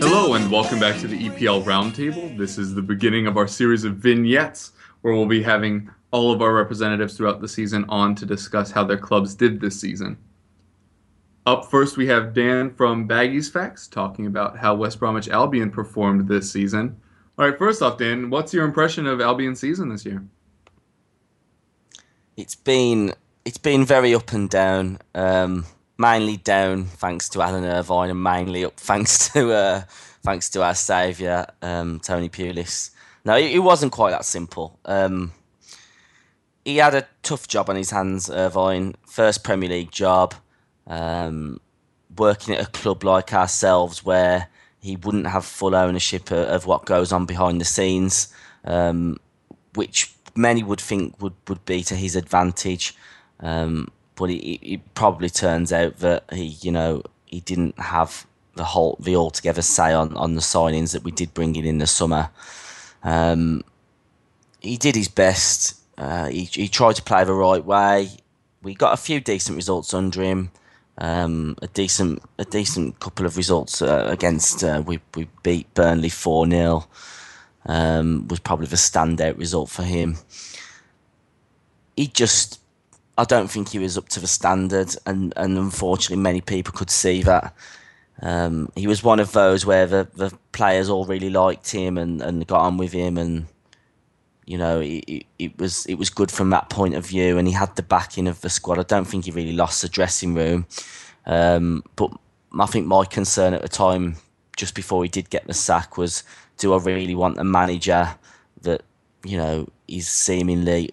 Hello and welcome back to the EPL Roundtable. This is the beginning of our series of vignettes where we'll be having all of our representatives throughout the season on to discuss how their clubs did this season. Up first, we have Dan from Baggies Facts talking about how West Bromwich Albion performed this season. All right, first off, Dan, what's your impression of Albion's season this year? It's been it's been very up and down. Um, mainly down thanks to Alan Irvine, and mainly up thanks to uh, thanks to our saviour um, Tony Pulis. No, it, it, wasn't quite that simple. Um, he had a tough job on his hands, Irvine. First Premier League job, um, working at a club like ourselves where he wouldn't have full ownership of, of what goes on behind the scenes, um, which many would think would, would be to his advantage. Um, but it, it, probably turns out that he, you know, he didn't have the whole, the altogether say on, on the signings that we did bring in in the summer. Um, he did his best. Uh, he, he tried to play the right way. We got a few decent results under him. Um, a decent a decent couple of results uh, against uh, we we beat Burnley four 0 um, was probably the standout result for him. He just I don't think he was up to the standard, and, and unfortunately, many people could see that. Um, he was one of those where the, the players all really liked him and, and got on with him, and you know it, it was it was good from that point of view, and he had the backing of the squad. I don't think he really lost the dressing room, um, but I think my concern at the time, just before he did get the sack, was do I really want a manager that you know is seemingly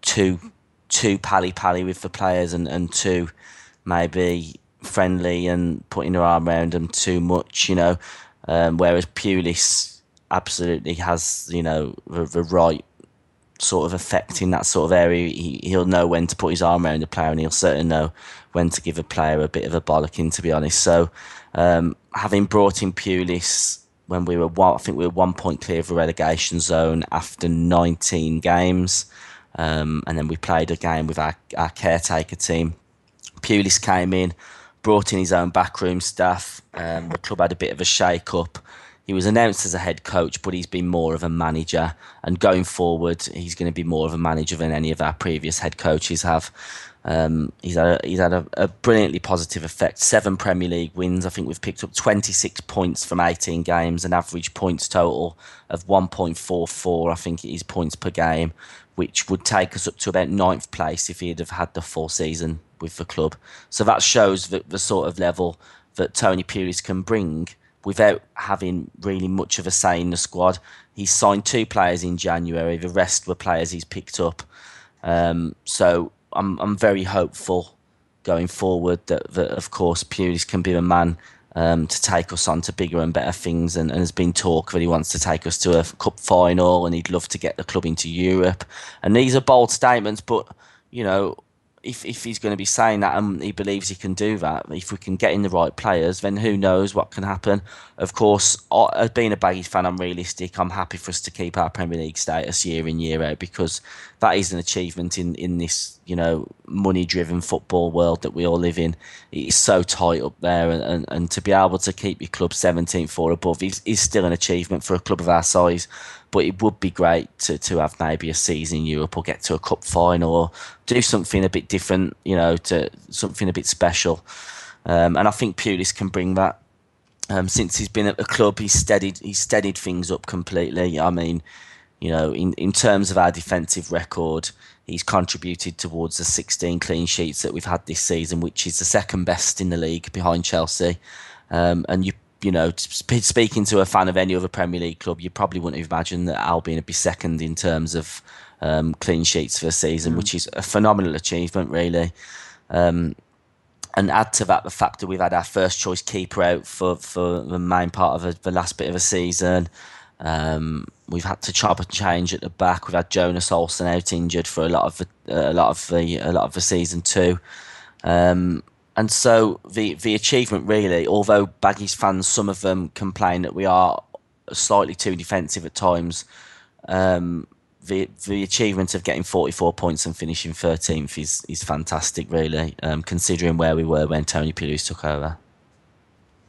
too too pally pally with the players and, and too maybe friendly and putting her arm around them too much, you know. Um, whereas Pulis absolutely has, you know, the, the, right sort of effect in that sort of area. He, he'll know when to put his arm around the player and he'll certainly know when to give a player a bit of a bollocking, to be honest. So, um, having brought in Pulis when we were one, I think we were one point clear of the relegation zone after 19 games. Um, and then we played a game with our, our caretaker team. Pulis came in, brought in his own backroom staff. Um, the club had a bit of a shake up. He was announced as a head coach, but he's been more of a manager. And going forward, he's going to be more of a manager than any of our previous head coaches have. Um, he's had, a, he's had a, a, brilliantly positive effect. Seven Premier League wins. I think we've picked up 26 points from 18 games, an average points total of 1.44. I think it is points per game, which would take us up to about ninth place if he'd have had the full season with the club. So that shows the, the sort of level that Tony Pulis can bring without having really much of a say in the squad. He signed two players in January. The rest were players he's picked up. Um, so I'm I'm very hopeful going forward that, that of course Pulis can be the man um, to take us on to bigger and better things. And, and there's been talk that he wants to take us to a cup final and he'd love to get the club into Europe. And these are bold statements, but you know, if, if he's going to be saying that and he believes he can do that, if we can get in the right players, then who knows what can happen. Of course, uh, being a Baggies fan, I'm realistic. I'm happy for us to keep our Premier League status year in, year out because that is an achievement in, in this, you know, money driven football world that we all live in. It's so tight up there and, and, and to be able to keep your club 17th or above is, is still an achievement for a club of our size but it would be great to, to have maybe a season in Europe or get to a cup final or do something a bit different, you know, to something a bit special. Um, and I think Pulis can bring that. Um, since he's been at the club, he's steadied he's steadied things up completely. I mean, you know, in, in terms of our defensive record, he's contributed towards the 16 clean sheets that we've had this season, which is the second best in the league behind Chelsea. Um, and you you know, speaking to a fan of any other Premier League club, you probably wouldn't have imagined that Albion would be second in terms of um, clean sheets for the season, mm. which is a phenomenal achievement, really. Um, and add to that the fact that we've had our first choice keeper out for, for the main part of a, the last bit of a season. Um, we've had to chop and change at the back. We've had Jonas Olsson out injured for a lot of the, a lot of the a lot of the season too. Um, and so the the achievement really, although Baggies fans, some of them complain that we are slightly too defensive at times. Um, the the achievement of getting 44 points and finishing 13th is is fantastic, really, um, considering where we were when Tony Pulis took over.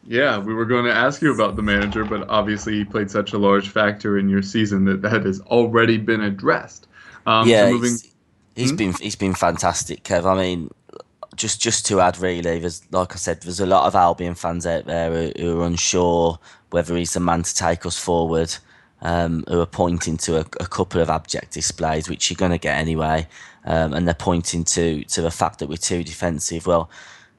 Yeah, we were going to ask you about the manager, but obviously he played such a large factor in your season that that has already been addressed. Um, yeah, so moving... he's, he's hmm? been he's been fantastic, Kev. I mean, just just to add, really, there's like I said, there's a lot of Albion fans out there who, who are unsure whether he's the man to take us forward. Um, who are pointing to a, a, couple of abject displays, which you're going to get anyway, um, and they're pointing to to the fact that we're too defensive. Well,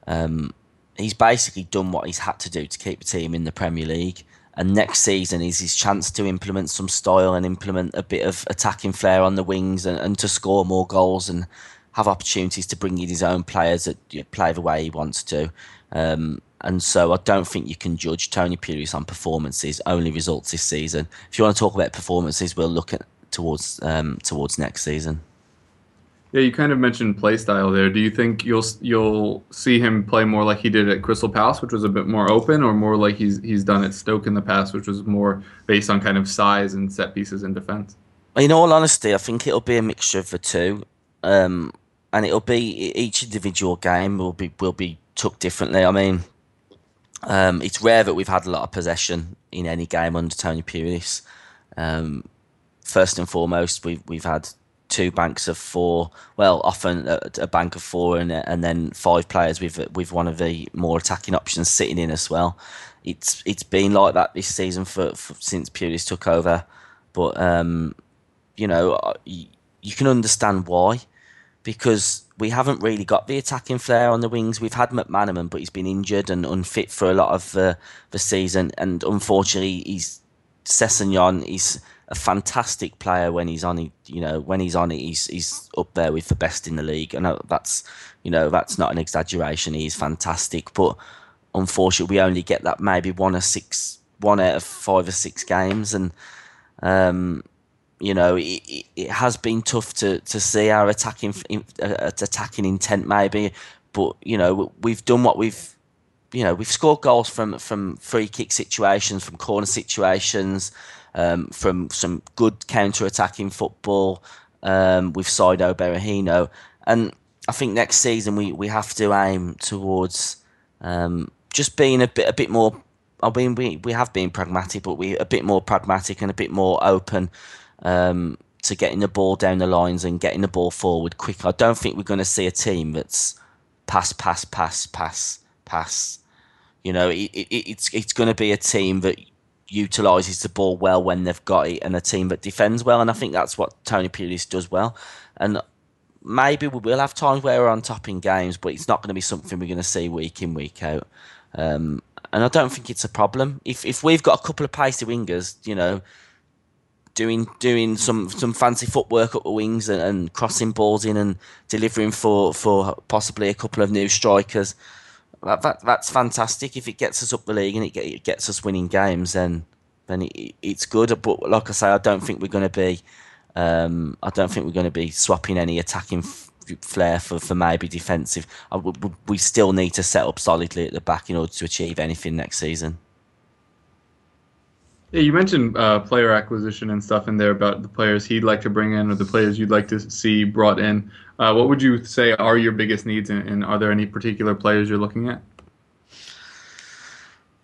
um, he's basically done what he's had to do to keep the team in the Premier League. And next season is his chance to implement some style and implement a bit of attacking flair on the wings and, and to score more goals and have opportunities to bring in his own players that you know, play the way he wants to. Um, and so I don't think you can judge Tony Pulis on performances, only results this season. If you want to talk about performances, we'll look at towards um, towards next season. Yeah, you kind of mentioned play style there. Do you think you'll you'll see him play more like he did at Crystal Palace, which was a bit more open, or more like he's he's done at Stoke in the past, which was more based on kind of size and set pieces and defence? In all honesty, I think it'll be a mixture of the two, um, and it'll be each individual game will be will be took differently. I mean, um, it's rare that we've had a lot of possession in any game under Tony Pulis. Um, first and foremost, we've we've had two banks of four. Well, often a, a, bank of four, and and then five players with with one of the more attacking options sitting in as well. It's it's been like that this season for, for since Pulis took over, but um, you know you, you can understand why because we haven't really got the attacking flair on the wings. We've had McManaman, but he's been injured and unfit for a lot of the the season, and unfortunately, he's Sessegnon. He's a fantastic player when he's on. You know, when he's on it, he's he's up there with the best in the league. And that's you know that's not an exaggeration. He's fantastic, but unfortunately, we only get that maybe one or six, one out of five or six games, and um, you know it, it has been tough to to see our attacking uh, attacking intent maybe, but you know we've done what we've you know we've scored goals from from free kick situations, from corner situations um, from some good counter attacking football um, with Saido Berahino. And I think next season we, we have to aim towards um, just being a bit a bit more. I mean, we, we have been pragmatic, but we a bit more pragmatic and a bit more open um, to getting the ball down the lines and getting the ball forward quick. I don't think we're going to see a team that's pass, pass, pass, pass, pass. You know, it, it, it's it's going to be a team that utilises the ball well when they've got it and a team that defends well. And I think that's what Tony Pulis does well. And maybe we will have times where we're on top in games, but it's not going to be something we're going to see week in, week out. Um, and I don't think it's a problem. If if we've got a couple of pacey wingers, you know, doing doing some some fancy footwork up the wings and, and crossing balls in and delivering for for possibly a couple of new strikers that, that that's fantastic. If it gets us up the league and it, get, it gets us winning games, then then it, it's good. But like I say, I don't think we're going to be. Um, I don't think we're going to be swapping any attacking f- flair for, for maybe defensive. we still need to set up solidly at the back in order to achieve anything next season. Yeah, you mentioned uh, player acquisition and stuff in there about the players he'd like to bring in or the players you'd like to see brought in. Uh, what would you say are your biggest needs, and, and, are there any particular players you're looking at?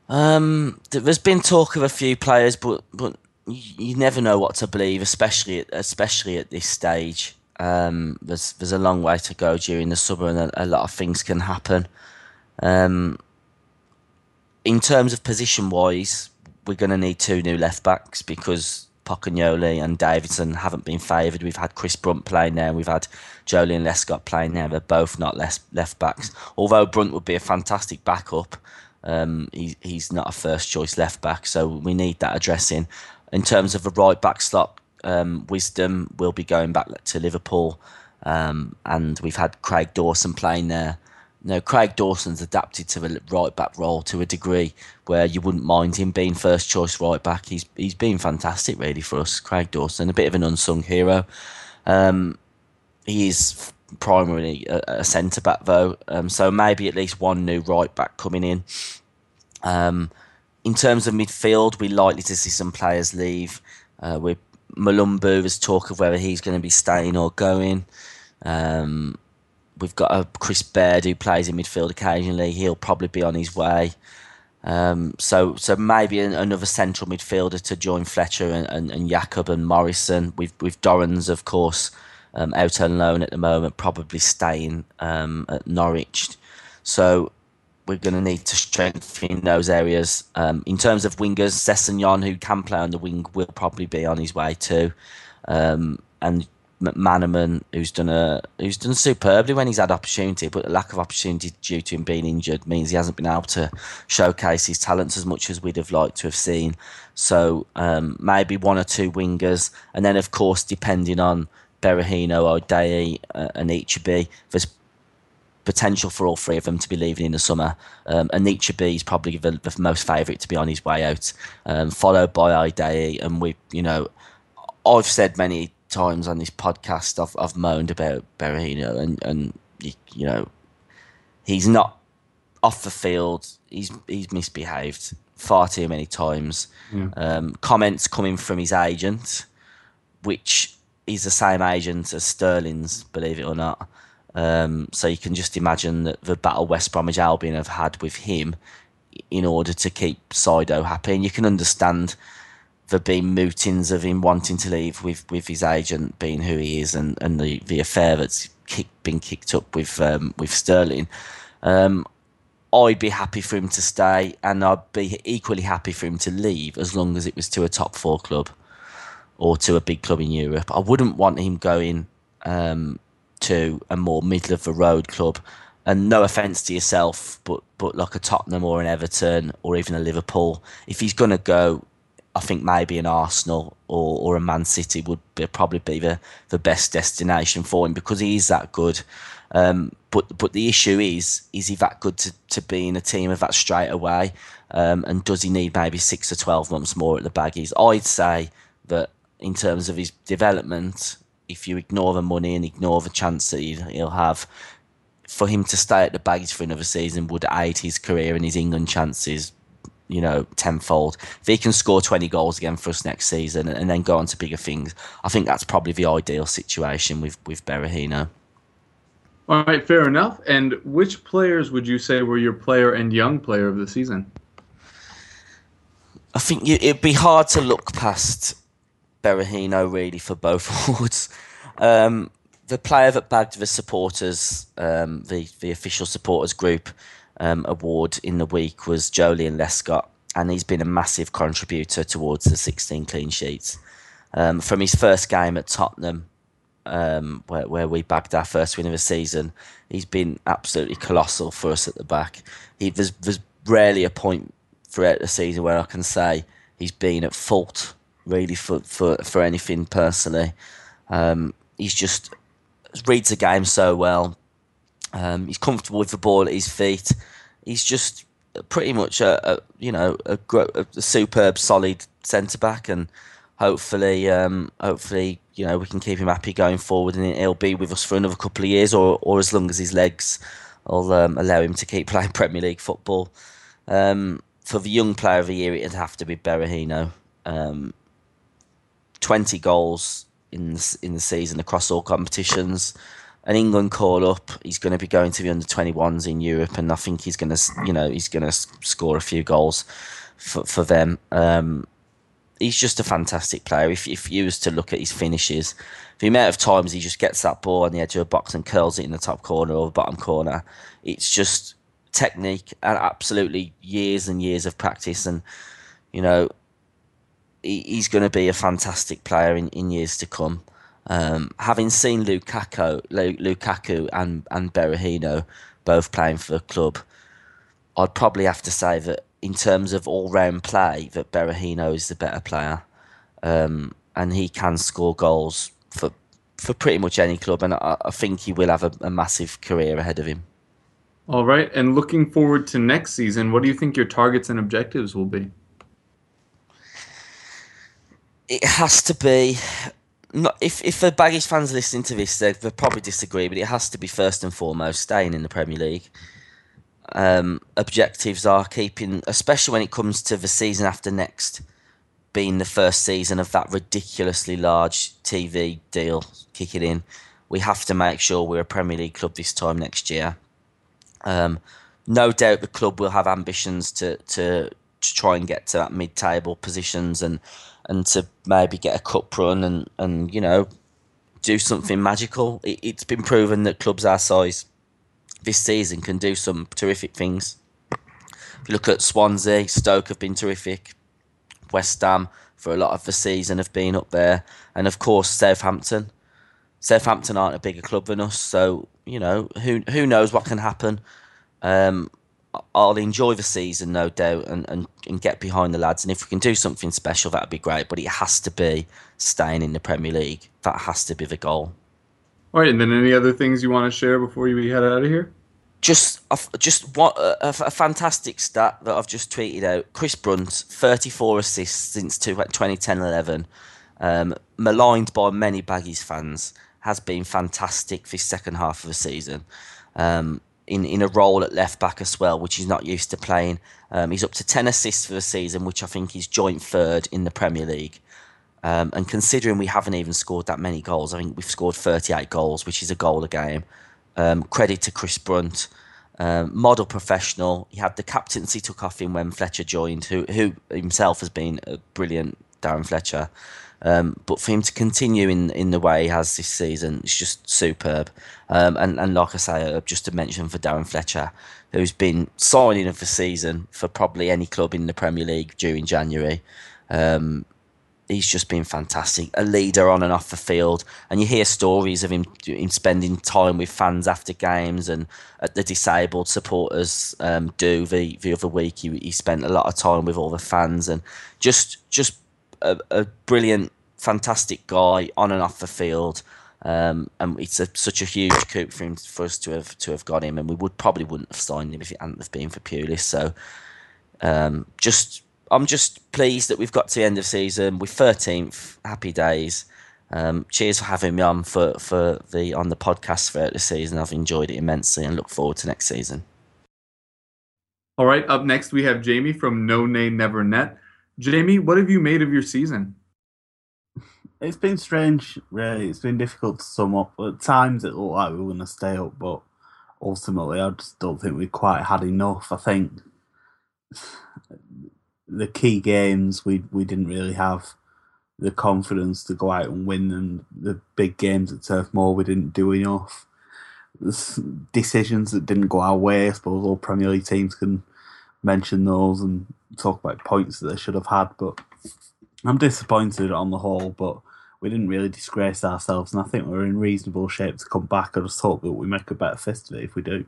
Um, there's been talk of a few players, but but you never know what to believe, especially at, especially at this stage. Um, there's there's a long way to go during the summer, and a, a lot of things can happen. Um, in terms of position wise, we're going to need two new left backs because Pocognoli and Davidson haven't been favoured. We've had Chris Brunt playing there. We've had Joleon Lescott playing there. They're both not left left backs. Although Brunt would be a fantastic backup, um, he, he's not a first choice left back. So we need that addressing. In terms of a right back slot, um, Wisdom will be going back to Liverpool, um, and we've had Craig Dawson playing there no, Craig Dawson's adapted to the right back role to a degree where you wouldn't mind him being first choice right back. He's he's been fantastic really for us, Craig Dawson, a bit of an unsung hero. Um, he is primarily a, a centre back though, um, so maybe at least one new right back coming in. Um, in terms of midfield, we're likely to see some players leave. Uh, with Mulumbu, there's talk of whether he's going to be staying or going. Um, We've got a Chris Baird who plays in midfield occasionally. He'll probably be on his way. Um, so so maybe an, another central midfielder to join Fletcher and, and, and Yacob and Morrison. With with Dorrans, of course, um, out on loan at the moment, probably staying um, at Norwich. So we're going to need to strengthen those areas. Um, in terms of wingers, Sessegnon, who can play on the wing, will probably be on his way too. Um, and McManaman, who's done a who's done superbly when he's had opportunity, but the lack of opportunity due to him being injured means he hasn't been able to showcase his talents as much as we'd have liked to have seen. So um, maybe one or two wingers, and then of course depending on Berahino, Ideye, uh, and Anichebe, there's potential for all three of them to be leaving in the summer. Um, and Anichebe is probably the, the most favourite to be on his way out, um, followed by Ideye, and we, you know, I've said many times on this podcast I've, I've moaned about Berahino and and you know he's not off the field. He's he's misbehaved far too many times. Yeah. um, comments coming from his agent which is the same agent as Sterling's believe it or not. Um, so you can just imagine that the battle West Bromwich Albion have had with him in order to keep Saido happy. And you can understand there being mootings of him wanting to leave with, with his agent being who he is and, and the, the affair that's kick, been kicked up with um, with Sterling. Um, I'd be happy for him to stay and I'd be equally happy for him to leave as long as it was to a top four club or to a big club in Europe. I wouldn't want him going um, to a more middle of the road club. And no offence to yourself, but but like a Tottenham or an Everton or even a Liverpool, if he's going to go I think maybe an Arsenal or, or a Man City would be, probably be the, the best destination for him because he is that good. Um, but but the issue is, is he that good to, to be in a team of that straight away? Um, and does he need maybe six or 12 months more at the baggies? I'd say that in terms of his development, if you ignore the money and ignore the chance that he'll have, for him to stay at the baggies for another season would aid his career and his England chances you know, tenfold. If he can score 20 goals again for us next season and, then go on to bigger things, I think that's probably the ideal situation with, with Berahino. All right, fair enough. And which players would you say were your player and young player of the season? I think it'd be hard to look past Berahino really for both awards. Um, the player that bagged the supporters, um, the the official supporters group, um, award in the week was Joleon Lescott, and he's been a massive contributor towards the 16 clean sheets. Um, from his first game at Tottenham, um, where, where we bagged our first win of the season, he's been absolutely colossal for us at the back. He, there's, there's rarely a point throughout the season where I can say he's been at fault really for, for, for anything personally. Um, he's just reads the game so well, um, he's comfortable with the ball at his feet. He's just pretty much a, a you know a, a, superb, solid centre back, and hopefully, um, hopefully, you know we can keep him happy going forward, and he'll be with us for another couple of years, or or as long as his legs will um, allow him to keep playing Premier League football. Um, for the young player of the year, it'd have to be Berahino. Um, Twenty goals in the, in the season across all competitions an England call up. He's going to be going to the under 21s in Europe, and I think he's going to, you know, he's going to score a few goals for, for them. Um, he's just a fantastic player. If, if you was to look at his finishes, the amount of times he just gets that ball on the edge of a box and curls it in the top corner or the bottom corner, it's just technique and absolutely years and years of practice. And, you know, he, he's going to be a fantastic player in, in years to come. Um, having seen Lukaku, Lukaku and and Berahino both playing for the club, I'd probably have to say that in terms of all round play, that Berahino is the better player, um, and he can score goals for for pretty much any club, and I, I think he will have a, a massive career ahead of him. All right, and looking forward to next season, what do you think your targets and objectives will be? It has to be not, if if the Baggies fans listening to this, they will probably disagree, but it has to be first and foremost staying in the Premier League. Um, objectives are keeping, especially when it comes to the season after next, being the first season of that ridiculously large TV deal kicking in. We have to make sure we're a Premier League club this time next year. Um, no doubt the club will have ambitions to to to try and get to that mid-table positions and and to maybe get a cup run and and you know do something magical. It, it's been proven that clubs our size this season can do some terrific things. If you look at Swansea, Stoke have been terrific. West Ham for a lot of the season have been up there, and of course Southampton. Southampton aren't a bigger club than us, so you know who who knows what can happen. Um, I'll enjoy the season, no doubt, and, and, and get behind the lads. And if we can do something special, that'd be great. But it has to be staying in the Premier League. That has to be the goal. All right, and then any other things you want to share before we head out of here? Just, just what a, a, fantastic stat that I've just tweeted out. Chris Brunt, 34 assists since 2010-11, um, maligned by many Baggies fans, has been fantastic this second half of the season. Um, in, in a role at left back as well, which he's not used to playing. Um, he's up to 10 assists for the season, which I think is joint third in the Premier League. Um, and considering we haven't even scored that many goals, I think we've scored 38 goals, which is a goal a game. Um, credit to Chris Brunt, um, model professional. He had the captaincy took off him when Fletcher joined, who who himself has been a brilliant Darren Fletcher. Um, but for him to continue in, in the way he has this season, it's just superb. Um, and, and like I say, uh, just to mention for Darren Fletcher, who's been signing of the season for probably any club in the Premier League during January. Um, he's just been fantastic, a leader on and off the field. And you hear stories of him, him spending time with fans after games and at the disabled supporters um, do. The the other week, he, he spent a lot of time with all the fans and just just a, a brilliant, fantastic guy on and off the field. Um, and it's a, such a huge coup for him for us to have to have got him, and we would probably wouldn't have signed him if it hadn't have been for Pulis. So, um, just I'm just pleased that we've got to the end of season. We're 13th. Happy days. Um, cheers for having me on for, for the on the podcast throughout the season. I've enjoyed it immensely and look forward to next season. All right, up next we have Jamie from No Nay Never Net. Jamie, what have you made of your season? It's been strange, really. It's been difficult to sum up. At times, it looked like we were going to stay up, but ultimately, I just don't think we quite had enough. I think the key games we we didn't really have the confidence to go out and win, and the big games at Turf Moor we didn't do enough. There's decisions that didn't go our way. I suppose all Premier League teams can mention those and talk about points that they should have had. But I'm disappointed on the whole. But we didn't really disgrace ourselves, and I think we're in reasonable shape to come back. I just hope that we make a better fist of it if we do.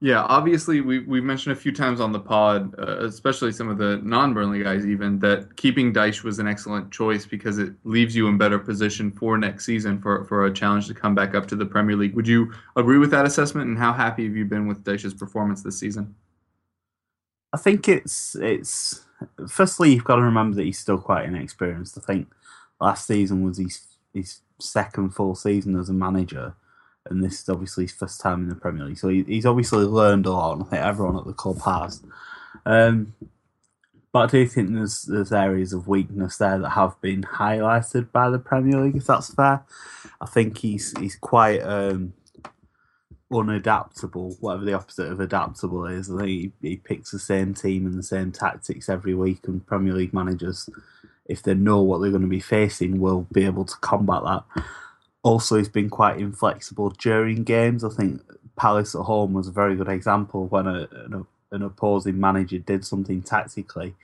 Yeah, obviously we we mentioned a few times on the pod, uh, especially some of the non-Burnley guys, even that keeping Dyche was an excellent choice because it leaves you in better position for next season for for a challenge to come back up to the Premier League. Would you agree with that assessment? And how happy have you been with Dyche's performance this season? I think it's it's firstly you've got to remember that he's still quite inexperienced. I think last season was his his second full season as a manager, and this is obviously his first time in the Premier League. So he, he's obviously learned a lot, and I think everyone at the club has. Um, but I do think there's there's areas of weakness there that have been highlighted by the Premier League, if that's fair. I think he's he's quite um, unadaptable, whatever the opposite of adaptable is. I think he, he picks the same team and the same tactics every week, and Premier League managers, if they know what they're going to be facing, will be able to combat that. Also, he's been quite inflexible during games. I think Palace at home was a very good example when a, an, an opposing manager did something tactically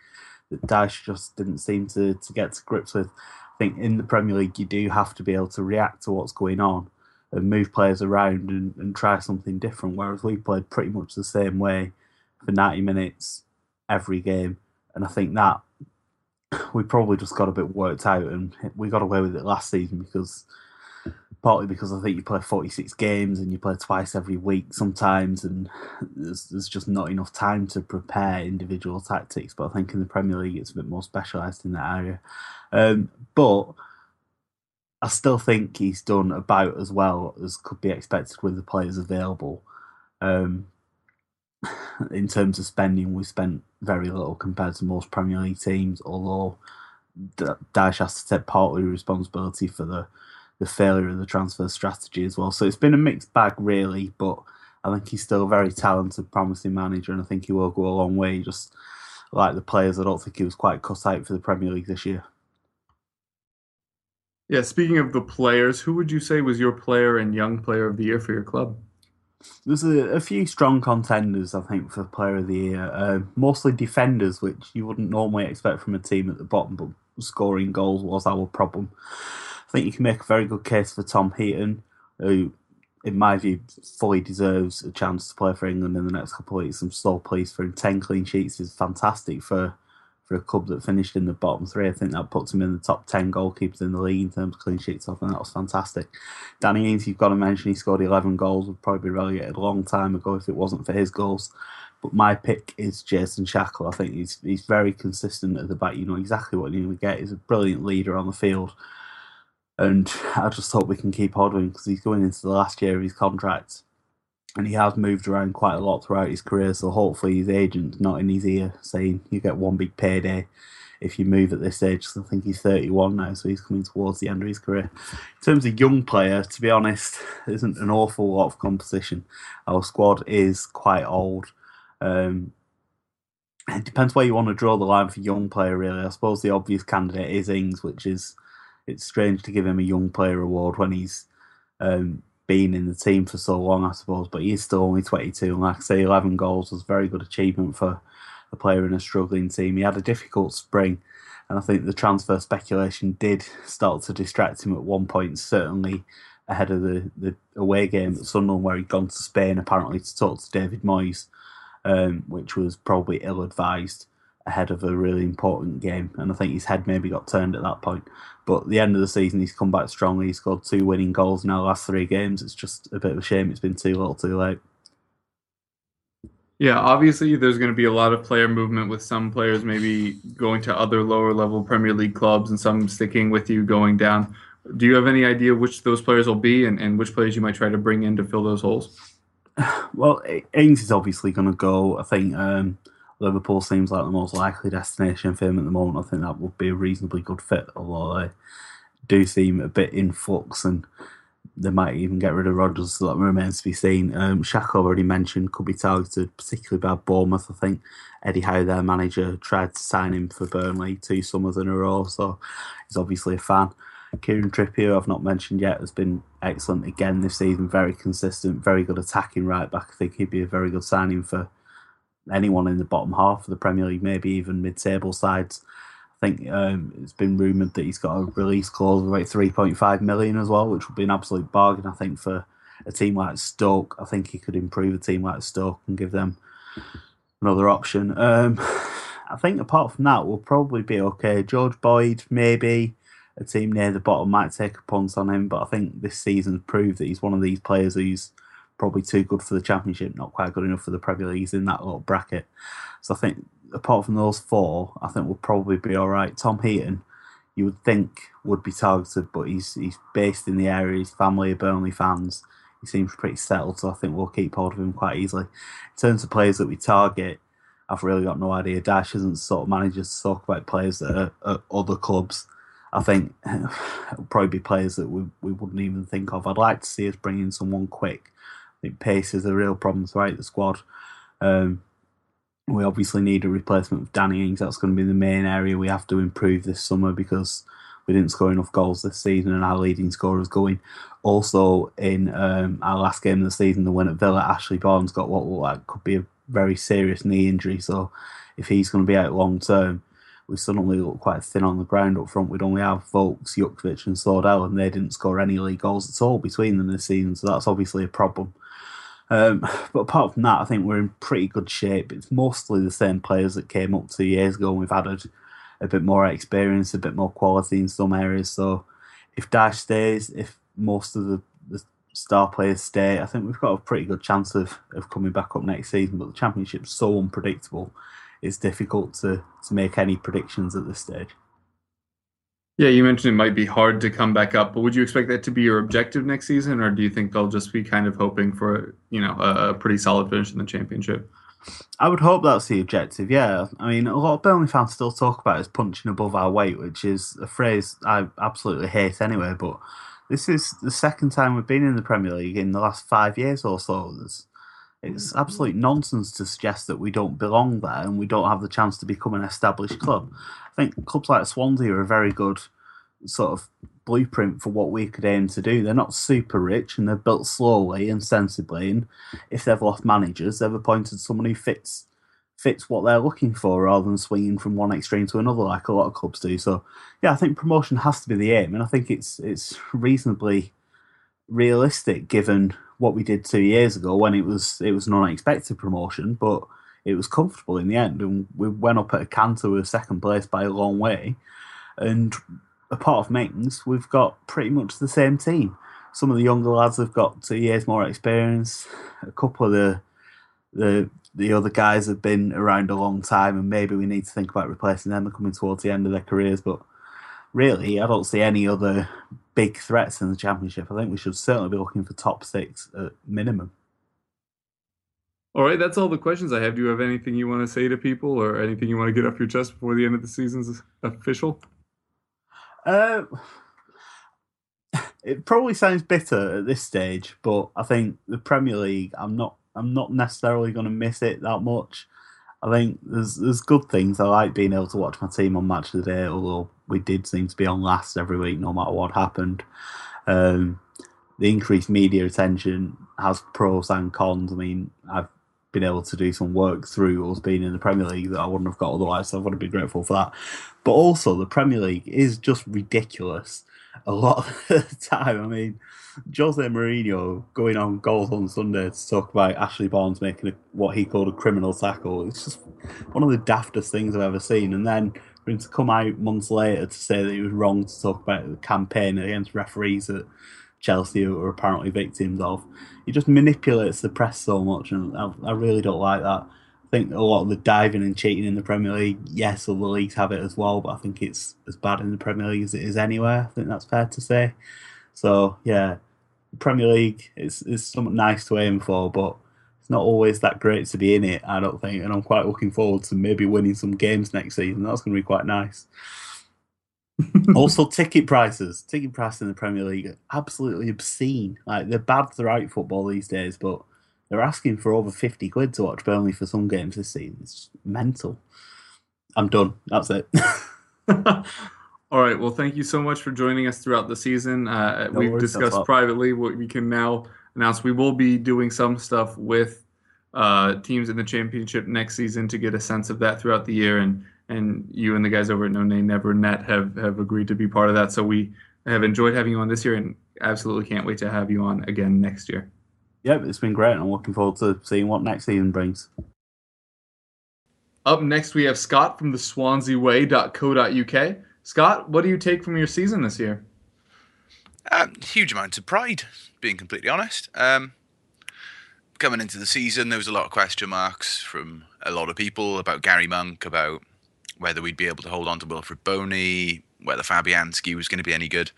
that Dyche just didn't seem to, to get to grips with. I think in the Premier League, you do have to be able to react to what's going on and move players around and, and try something different. Whereas we played pretty much the same way for 90 minutes every game. And I think that we probably just got a bit worked out and we got away with it last season because partly because I think you play 46 games and you play twice every week sometimes, and there's, there's just not enough time to prepare individual tactics. But I think in the Premier League, it's a bit more specialised in that area. Um, but I still think he's done about as well as could be expected with the players available. Um, in terms of spending, we spent very little compared to most Premier League teams, although Dyche has to take partly responsibility for the, the failure of the transfer strategy as well. So it's been a mixed bag, really, but I think he's still a very talented, promising manager, and I think he will go a long way. Just like the players, I don't think he was quite cut out for the Premier League this year. Yeah, speaking of the players, who would you say was your player and young player of the year for your club? There's a, a few strong contenders, I think, for Player of the Year. Uh, mostly defenders, which you wouldn't normally expect from a team at the bottom, but scoring goals was our problem. I think you can make a very good case for Tom Heaton, who, in my view, fully deserves a chance to play for England in the next couple of weeks. I'm so pleased for him. 10 clean sheets is fantastic for for a club that finished in the bottom three. I think that puts him in the top 10 goalkeepers in the league in terms of clean sheets. I think that was fantastic. Danny Ings, you've got to mention, he scored 11 goals, would probably be relegated a long time ago if it wasn't for his goals. But my pick is Jason Shackell. I think he's he's very consistent at the back. You know exactly what you're going to get. He's a brilliant leader on the field. And I just hope we can keep hold him because he's going into the last year of his contract and he has moved around quite a lot throughout his career. So hopefully his agent's not in his ear saying you get one big payday if you move at this age. So I think he's 31 now, so he's coming towards the end of his career. In terms of young player, to be honest, isn't an awful lot of competition. Our squad is quite old. Um, it depends where you want to draw the line for young player. Really, I suppose the obvious candidate is Ings, which is it's strange to give him a young player award when he's um, been in the team for so long, I suppose, but he's still only 22. And like I say, 11 goals was a very good achievement for a player in a struggling team. He had a difficult spring, and I think the transfer speculation did start to distract him at one point, certainly ahead of the, the away game at Sunderland, where he'd gone to Spain apparently to talk to David Moyes, um, which was probably ill advised ahead of a really important game. And I think his head maybe got turned at that point. But the end of the season, he's come back strongly. He scored two winning goals in our last three games. It's just a bit of a shame it's been too little too late. Yeah, obviously there's going to be a lot of player movement with some players maybe going to other lower level Premier League clubs and some sticking with you going down. Do you have any idea which those players will be and, and which players you might try to bring in to fill those holes? Well, Ings is obviously going to go. I think um, Liverpool seems like the most likely destination for him at the moment. I think that would be a reasonably good fit, although they do seem a bit in flux and they might even get rid of Rodgers, so that remains to be seen. Um, Shaq already mentioned could be targeted, particularly by Bournemouth. I think Eddie Howe, their manager, tried to sign him for Burnley two summers in a row, so he's obviously a fan. Kieran Trippier, I've not mentioned yet, has been excellent again this season. Very consistent, very good attacking right back. I think he'd be a very good signing for anyone in the bottom half of the Premier League, maybe even mid-table sides. I think um, it's been rumoured that he's got a release clause of about 3.5 million as well, which would be an absolute bargain, I think, for a team like Stoke. I think he could improve a team like Stoke and give them another option. Um, I think apart from that, we'll probably be okay. George Boyd, maybe a team near the bottom might take a punt on him, but I think this season's proved that he's one of these players who's probably too good for the Championship, not quite good enough for the Premier League. He's in that little bracket. So I think apart from those four, I think we'll probably be all right. Tom Heaton, you would think would be targeted, but he's he's based in the area. His family are Burnley fans. He seems pretty settled, so I think we'll keep hold of him quite easily. In terms of players that we target, I've really got no idea. Dyche isn't sort of managers to talk about players that are at other clubs. I think it'll probably be players that we, we wouldn't even think of. I'd like to see us bring in someone quick. Think pace is a real problem throughout the squad. Um, we obviously need a replacement of Danny Ings. That's going to be the main area we have to improve this summer because we didn't score enough goals this season and our leading scorer is going. Also, in um, our last game of the season, the win at Villa, Ashley Barnes got what like could be a very serious knee injury. So, if he's going to be out long term, we suddenly look quite thin on the ground up front. We'd only have Vokes, Jutkiewicz, and Sordell, and they didn't score any league goals at all between them this season. So, that's obviously a problem. Um, but apart from that, I think we're in pretty good shape. It's mostly the same players that came up two years ago, and we've added a bit more experience, a bit more quality in some areas. So if Dyche stays, if most of the, the star players stay, I think we've got a pretty good chance of, of coming back up next season. But the championship's so unpredictable, it's difficult to, to make any predictions at this stage. Yeah, you mentioned it might be hard to come back up, but would you expect that to be your objective next season, or do you think they'll just be kind of hoping for you know a, pretty solid finish in the championship? I would hope that's the objective. Yeah, I mean, a lot of Burnley fans still talk about us punching above our weight, which is a phrase I absolutely hate anyway. But this is the second time we've been in the Premier League in the last five years or so. There's it's absolute nonsense to suggest that we don't belong there and we don't have the chance to become an established club. I think clubs like Swansea are a very good sort of blueprint for what we could aim to do. They're not super rich and they're built slowly and sensibly. And if they've lost managers, they've appointed someone who fits fits what they're looking for rather than swinging from one extreme to another like a lot of clubs do. So yeah, I think promotion has to be the aim, and I think it's it's reasonably realistic given what we did two years ago when it was it was an unexpected promotion, but it was comfortable in the end, and we went up at a canter with second place by a long way. And apart from Ings, we've got pretty much the same team. Some of the younger lads have got two years more experience. A couple of the the the other guys have been around a long time, and maybe we need to think about replacing them. They're coming towards the end of their careers, but really, I don't see any other big threats in the championship. I think we should certainly be looking for top six at minimum. All right, that's all the questions I have. Do you have anything you want to say to people, or anything you want to get off your chest before the end of the season's official? Uh, it probably sounds bitter at this stage, but I think the Premier League. I'm not. I'm not necessarily going to miss it that much. I think there's there's good things. I like being able to watch my team on Match of the Day, although we did seem to be on last every week, no matter what happened. Um, the increased media attention has pros and cons. I mean, I've been able to do some work through us being in the Premier League that I wouldn't have got otherwise, so I want to be grateful for that. But also, the Premier League is just ridiculous a lot of the time. I mean, Jose Mourinho going on goals on Sunday to talk about Ashley Barnes making a, what he called a criminal tackle. It's just one of the daftest things I've ever seen. And then for him to come out months later to say that he was wrong to talk about the campaign against referees that Chelsea were apparently victims of. He just manipulates the press so much, and I, I really don't like that. I think a lot of the diving and cheating in the Premier League, yes, other leagues have it as well, but I think it's as bad in the Premier League as it is anywhere. I think that's fair to say. So yeah, Premier League is is something nice to aim for, but it's not always that great to be in it. I don't think, and I'm quite looking forward to maybe winning some games next season. That's going to be quite nice. also, ticket prices. Ticket prices in the Premier League are absolutely obscene. Like they're bad throughout football these days, but they're asking for over fifty quid to watch Burnley for some games this season. It's mental. I'm done. That's it. All right. Well, thank you so much for joining us throughout the season. Uh, no we've discussed privately what we can now announce. We will be doing some stuff with uh, teams in the championship next season to get a sense of that throughout the year. And and you and the guys over at No Nay Never Net have have agreed to be part of that. So we have enjoyed having you on this year, and absolutely can't wait to have you on again next year. Yep, it's been great. I'm looking forward to seeing what next season brings. Up next, we have Scott from the SwanseaWay.co.uk. Scott, what do you take from your season this year? Um, huge amounts of pride, being completely honest. Um, coming into the season, there was a lot of question marks from a lot of people about Gary Monk, about whether we'd be able to hold on to Wilfred Bony, whether Fabianski was going to be any good.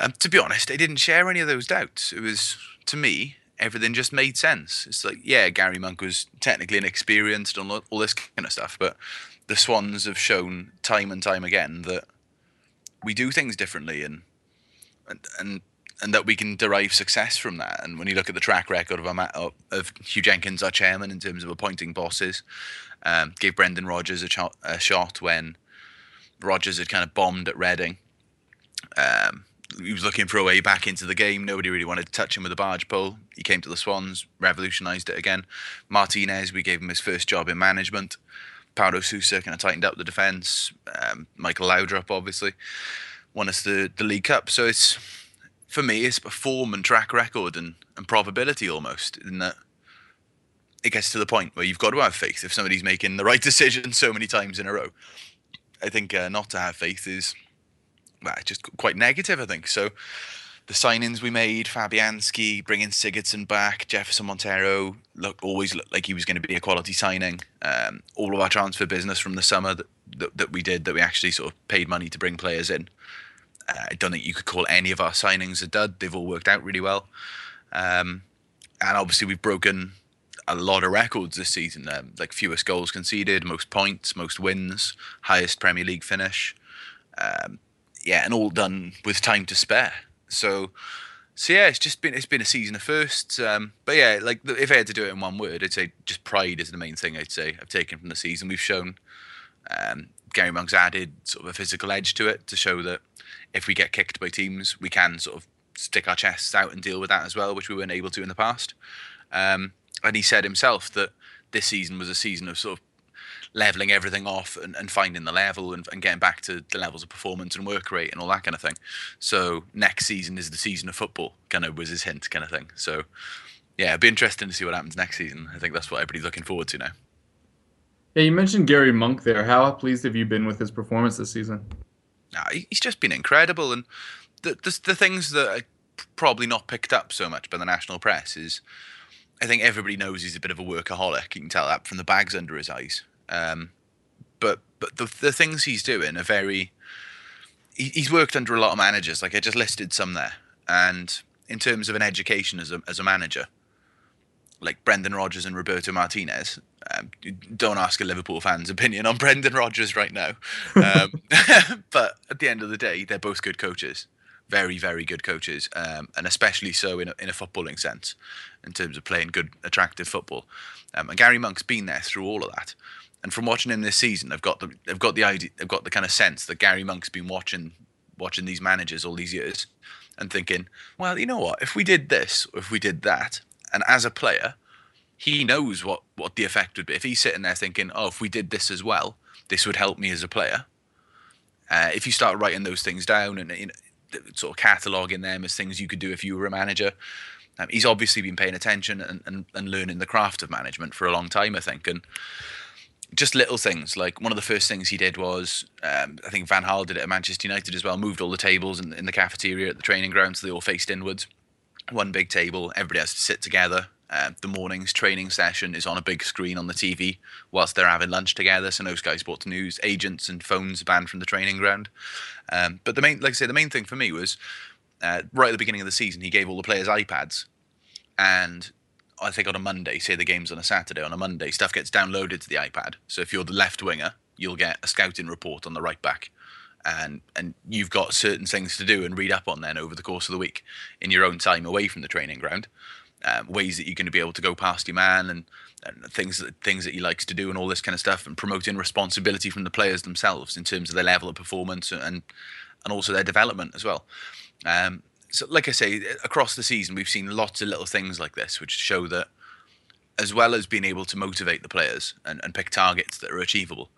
Um, to be honest, I didn't share any of those doubts. It was, to me, everything just made sense. It's like, yeah, Gary Monk was technically inexperienced and all this kind of stuff, but the Swans have shown time and time again that we do things differently and and and, and that we can derive success from that. And when you look at the track record of, our, of Huw Jenkins, our chairman, in terms of appointing bosses, um, gave Brendan Rodgers a, ch- a, shot when Rodgers had kind of bombed at Reading. Um, he was looking for a way back into the game. Nobody really wanted to touch him with a barge pole. He came to the Swans, revolutionised it again. Martinez, we gave him his first job in management. Paulo Sousa kind of tightened up the defence. Um, Michael Laudrup, obviously, won us the, the League Cup. So it's, for me, it's form and track record and, and probability almost, in that it gets to the point where you've got to have faith if somebody's making the right decision so many times in a row. I think uh, not to have faith is well, just quite negative, I think. So the signings we made, Fabianski, bringing Sigurdsson back, Jefferson Montero, look always looked like he was going to be a quality signing. Um, all of our transfer business from the summer that, that, that, we did, that we actually sort of paid money to bring players in. I don't think you could call any of our signings a dud. They've all worked out really well. Um, and obviously, we've broken a lot of records this season. Um, like fewest goals conceded, most points, most wins, highest Premier League finish. Um, yeah, and all done with time to spare. So so yeah, it's just been it's been a season of firsts. Um, but yeah, like if I had to do it in one word, I'd say just pride is the main thing. I'd say I've taken from the season. We've shown um, Gary Monk's added sort of a physical edge to it to show that if we get kicked by teams, we can sort of stick our chests out and deal with that as well, which we weren't able to in the past. Um, and he said himself that this season was a season of sort of leveling everything off and, and finding the level and, and getting back to the levels of performance and work rate and all that kind of thing. So next season is the season of football, kind of was his hint, kind of thing. So yeah, it'd be interesting to see what happens next season. I think that's what everybody's looking forward to now. Yeah, you mentioned Gary Monk there. How pleased have you been with his performance this season? Nah, he's just been incredible, and the, the the things that are probably not picked up so much by the national press is, I think everybody knows he's a bit of a workaholic. You can tell that from the bags under his eyes. Um, but but the the things he's doing are very. He, he's worked under a lot of managers. Like I just listed some there, and in terms of an education as a as a manager, like Brendan Rodgers and Roberto Martinez. Um, don't ask a Liverpool fan's opinion on Brendan Rodgers right now, um, but at the end of the day, they're both good coaches, very very good coaches, um, and especially so in a, in a footballing sense, in terms of playing good, attractive football. Um, and Gary Monk's been there through all of that. And from watching him this season, I've got the I've got the idea, I've got the kind of sense that Gary Monk's been watching watching these managers all these years and thinking, well, you know what? If we did this, if we did that, and as a player, he knows what what the effect would be. If he's sitting there thinking, oh, if we did this as well, this would help me as a player. Uh, if you start writing those things down and you know, sort of cataloging them as things you could do if you were a manager, um, he's obviously been paying attention and, and, and learning the craft of management for a long time, I think. And just little things like one of the first things he did was um, I think Van Gaal did it at Manchester United as well. Moved all the tables in, in the cafeteria at the training ground so they all faced inwards. One big table, everybody has to sit together. Uh, the morning's training session is on a big screen on the TV whilst they're having lunch together. So no Sky Sports News agents and phones banned from the training ground. Um, but the main, like I say, the main thing for me was uh, right at the beginning of the season, he gave all the players iPads, and I think on a Monday, say the game's on a Saturday, on a Monday, stuff gets downloaded to the iPad. So if you're the left winger, you'll get a scouting report on the right back. And and you've got certain things to do and read up on then over the course of the week in your own time away from the training ground. Um, ways that you're going to be able to go past your man and, and things that things that he likes to do and all this kind of stuff and promoting responsibility from the players themselves in terms of their level of performance and and also their development as well. Um, so like I say, across the season, we've seen lots of little things like this, which show that as well as being able to motivate the players and, and pick targets that are achievable,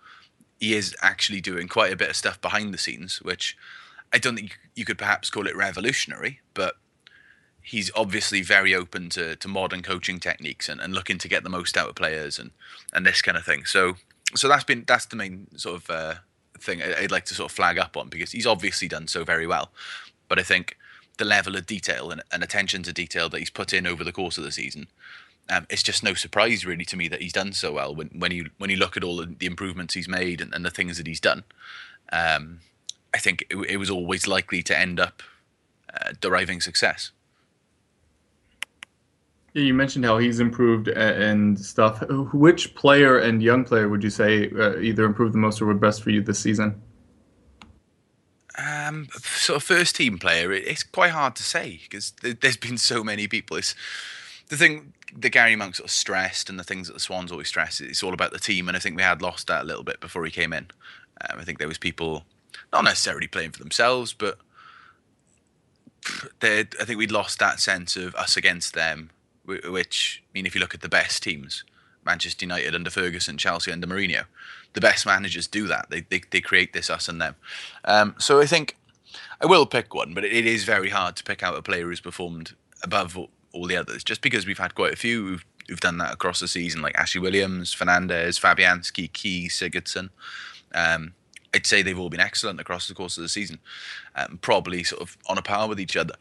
he is actually doing quite a bit of stuff behind the scenes, which I don't think you could perhaps call it revolutionary, but he's obviously very open to, to modern coaching techniques and, and looking to get the most out of players and, and this kind of thing. So so that's been that's the main sort of uh, thing I'd like to sort of flag up on because he's obviously done so very well, but I think the level of detail and, and, attention to detail that he's put in over the course of the season. Um, it's just no surprise really to me that he's done so well when, when you when you look at all the improvements he's made and, and the things that he's done. Um, I think it, it, was always likely to end up uh, deriving success. Yeah, you mentioned how he's improved and stuff. Which player and young player would you say uh, either improved the most or were best for you this season? Um, sort of first team player, it's quite hard to say because there's been so many people. It's the thing that Gary Monk sort of stressed, and the things that the Swans always stress. It's all about the team, and I think we had lost that a little bit before he came in. Um, I think there was people not necessarily playing for themselves, but I think we'd lost that sense of us against them. Which I mean, if you look at the best teams, Manchester United under Ferguson, Chelsea under Mourinho, the best managers do that. They they, they create this us and them. Um, so I think I will pick one, but it, it is very hard to pick out a player who's performed above all, the others, just because we've had quite a few who've, who've done that across the season, like Ashley Williams, Fernandez, Fabianski, Ki, Sigurdsson. Um, I'd say they've all been excellent across the course of the season, um, probably sort of on a par with each other.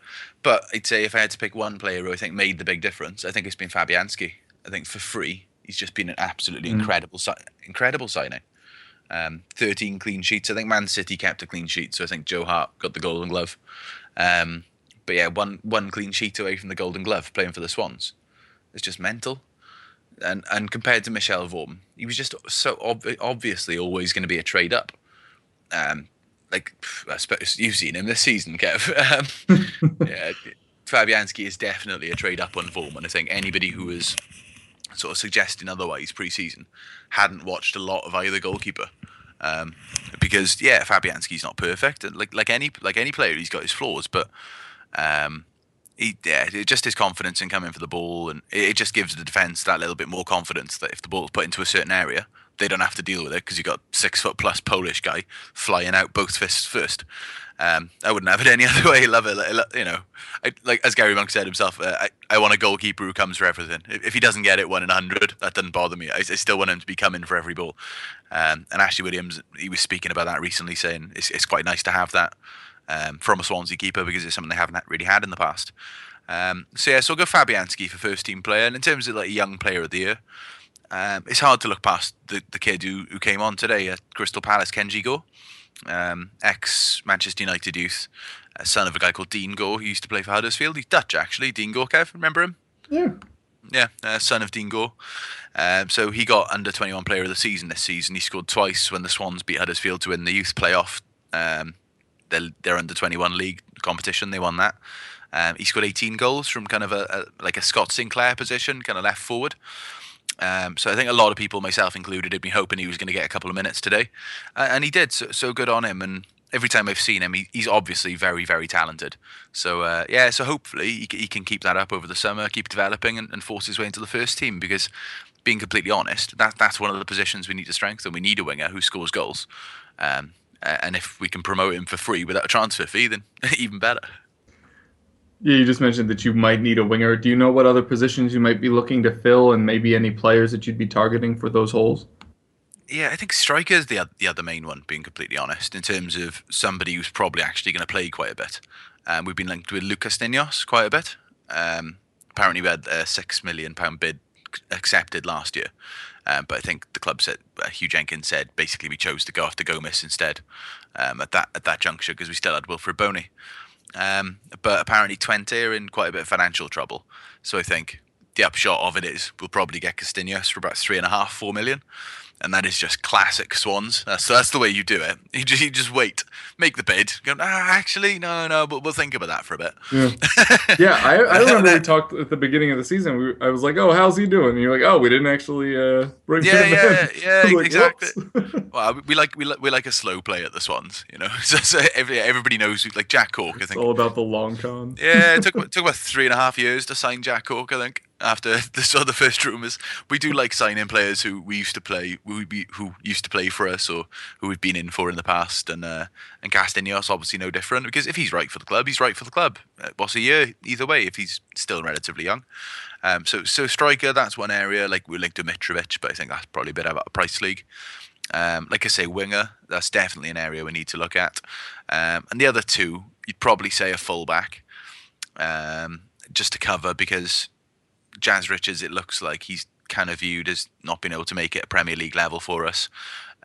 But I'd say if I had to pick one player who I think made the big difference, I think it's been Fabianski. I think for free, he's just been an absolutely mm. incredible, incredible signing. Um, 13 clean sheets. I think Man City kept a clean sheet, so I think Joe Hart got the Golden Glove. Um, but yeah, one one clean sheet away from the Golden Glove playing for the Swans. It's just mental. And and compared to Michel Vorm, he was just so ob- obviously always going to be a trade up. Um, like I suppose you've seen him this season, Kev. Um, yeah, Fabianski is definitely a trade up on Vorm, and I think anybody who was sort of suggesting otherwise pre-season hadn't watched a lot of either goalkeeper. Um, because yeah, Fabianski's not perfect, and like like any like any player, he's got his flaws, but um, he yeah, just his confidence in coming for the ball, and it just gives the defense that little bit more confidence that if the ball's put into a certain area, they don't have to deal with it because you've got six foot plus Polish guy flying out both fists first. Um, I wouldn't have it any other way. Love it, you know. I, like as Gary Monk said himself, uh, I, I want a goalkeeper who comes for everything. If, if he doesn't get it one in a hundred, that doesn't bother me. I, I, still want him to be coming for every ball. Um, and Ashley Williams, he was speaking about that recently, saying it's, it's quite nice to have that um, from a Swansea keeper because it's something they haven't really had in the past. Um, so yeah, so I'll go Fabianski for first team player. And in terms of like a young player of the year, um, it's hard to look past the, the kid who, who came on today at Crystal Palace, Kenji Gorré um, ex Manchester United youth, uh, son of a guy called Dean Gorré, who used to play for Huddersfield. He's Dutch, actually. Dean Gorré, Kev, remember him? Yeah. Yeah, uh, son of Dean Gorré. Um, so he got under 21 player of the season this season. He scored twice when the Swans beat Huddersfield to win the youth playoff. Um, their, their under 21 league competition, they won that. Um, he scored 18 goals from kind of a, a like a Scott Sinclair position, kind of left forward. Um, so I think a lot of people, myself included, had been hoping he was going to get a couple of minutes today, uh, and he did. So, so, good on him. And every time I've seen him, he, he's obviously very, very talented. So uh, yeah, so hopefully he, he, can keep that up over the summer, keep developing, and, and, force his way into the first team. Because being completely honest, that that's one of the positions we need to strengthen. We need a winger who scores goals. Um, and if we can promote him for free without a transfer fee, then even better. Yeah, you just mentioned that you might need a winger. Do you know what other positions you might be looking to fill, and maybe any players that you'd be targeting for those holes? Yeah, I think striker is the the other main one. Being completely honest, in terms of somebody who's probably actually going to play quite a bit. Um, we've been linked with Luc Castaignos quite a bit. Um, apparently, we had a six million pound bid accepted last year, um, but I think the club said uh, Huw Jenkins said basically we chose to go after Gomis instead um, at that at that juncture because we still had Wilfried Bony. Um, but apparently Twente are in quite a bit of financial trouble. So I think the upshot of it is we'll probably get Castaignos for about three and a half, four million and that is just classic Swans. So that's the way you do it. You just, you just wait, make the bid. Go, ah, actually, no, no, but we'll think about that for a bit. Yeah, yeah. I, I remember we talked at the beginning of the season. We, I was like, "Oh, how's he doing?" And you're like, "Oh, we didn't actually uh, bring yeah, him yeah, in." Yeah, like, exactly. well, we like we like we like a slow play at the Swans, you know. so, so every, everybody knows, like Jack Cork. I think all about the long con. yeah, it took it took about three and a half years to sign Jack Cork. I think after the saw the first rumours. We do like signing players who we used to play, who, be, who used to play for us, or who we've been in for in the past. And uh, and Castaignos obviously no different because if he's right for the club, he's right for the club. Uh, what's a year either way if he's still relatively young. Um, so so striker, that's one area. Like we're linked to Mitrovic, but I think that's probably a bit out of price league. Um, like I say, winger, that's definitely an area we need to look at. Um, and the other two, you'd probably say a fullback, um, just to cover because Jazz Richards, it looks like he's kind of viewed as not being able to make it a Premier League level for us.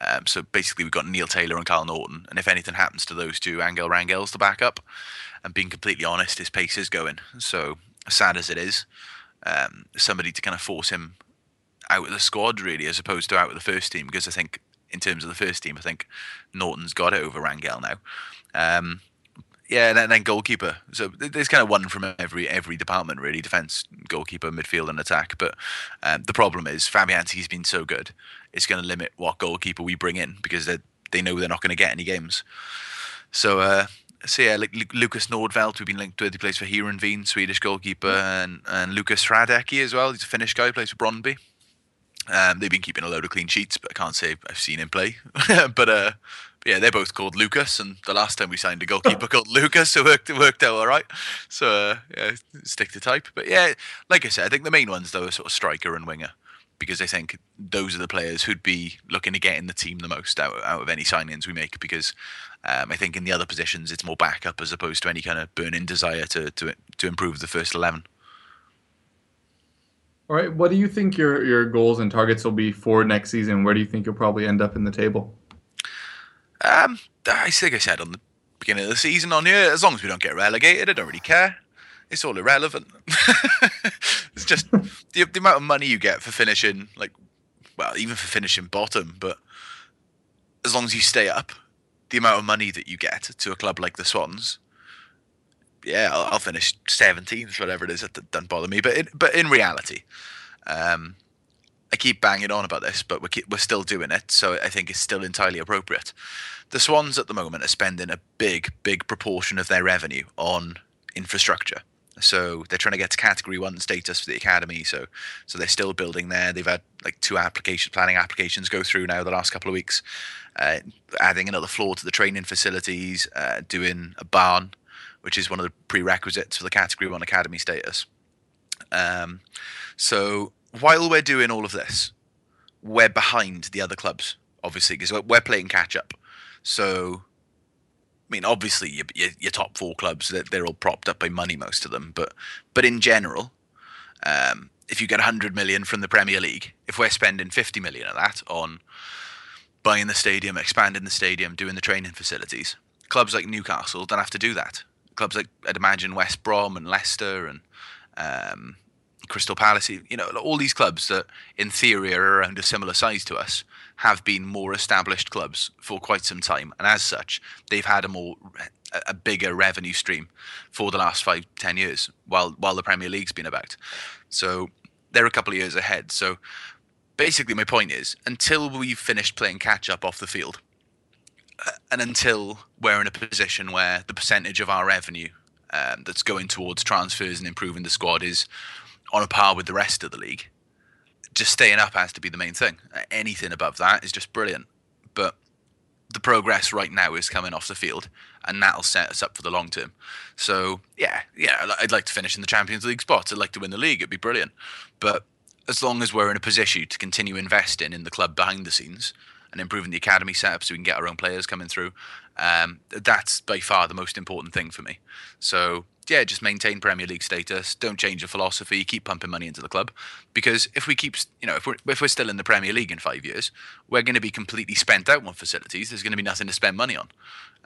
Um, so basically, we've got Neil Taylor and Kyle Naughton, and if anything happens to those two, Angel Rangel's the backup. And being completely honest, his pace is going. So sad as it is, um, somebody to kind of force him out of the squad really, as opposed to out of the first team, because I think in terms of the first team, I think Naughton's got it over Rangel now. Um, yeah, and then goalkeeper. So there's kind of one from every every department really: defense, goalkeeper, midfield, and attack. But um, the problem is Fabianski's been so good, it's going to limit what goalkeeper we bring in because they they know they're not going to get any games. So. Uh, so yeah, like Lucas Nordfeldt, we've been linked with. He plays for Heerenveen, Swedish goalkeeper, and and Lucas Hradecky as well. He's a Finnish guy, plays for Brøndby. Um, they've been keeping a load of clean sheets, but I can't say I've seen him play. but uh, yeah, they're both called Lucas, and the last time we signed a goalkeeper called Lucas, so it worked, it worked out all right. So uh, yeah, stick to type. But yeah, like I said, I think the main ones though are sort of striker and winger, because I think those are the players who'd be looking to get in the team the most out, out of any signings we make. Because um, I think in the other positions it's more backup as opposed to any kind of burning desire to to to improve the first eleven. All right, what do you think your your goals and targets will be for next season? Where do you think you'll probably end up in the table? Um, I think I said on the beginning of the season on here, as long as we don't get relegated, I don't really care. It's all irrelevant. it's just the, the amount of money you get for finishing, like, well, even for finishing bottom, but as long as you stay up, the amount of money that you get to a club like the Swans yeah, I'll, I'll finish seventeenth, whatever it is. It doesn't bother me. But it, but in reality, um, I keep banging on about this, but we're keep, we're still doing it, so I think it's still entirely appropriate. The Swans at the moment are spending a big, big proportion of their revenue on infrastructure. So they're trying to get to Category One status for the academy. So so they're still building there. They've had like two application planning applications go through now the last couple of weeks, uh, adding another floor to the training facilities, uh, doing a barn, which is one of the prerequisites for the Category One academy status. Um, so while we're doing all of this, we're behind the other clubs, obviously, because we're playing catch up. So, I mean, obviously, your, your, your top four clubs they're, they're, all propped up by money, most of them. But but in general, um, if you get 100 million from the Premier League, if we're spending 50 million of that on buying the stadium, expanding the stadium, doing the training facilities, clubs like Newcastle don't have to do that. Clubs like I'd imagine West Brom and Leicester and um, Crystal Palace, you know, all these clubs that in theory are around a similar size to us have been more established clubs for quite some time, and as such, they've had a more a bigger revenue stream for the last five ten years, while while the Premier League's been about. So they're a couple of years ahead. So basically, my point is, until we've finished playing catch up off the field, uh, and until we're in a position where the percentage of our revenue um, that's going towards transfers and improving the squad is on a par with the rest of the league. Just staying up has to be the main thing. Anything above that is just brilliant. But the progress right now is coming off the field, and that'll set us up for the long term. So yeah, yeah, I'd like to finish in the Champions League spots. I'd like to win the league. It'd be brilliant. But as long as we're in a position to continue investing in the club behind the scenes and improving the academy setup so we can get our own players coming through, um, that's by far the most important thing for me. So yeah, just maintain Premier League status. Don't change the philosophy. Keep pumping money into the club, because if we keep, you know, if we're if we're still in the Premier League in five years, we're going to be completely spent out on facilities. There's going to be nothing to spend money on,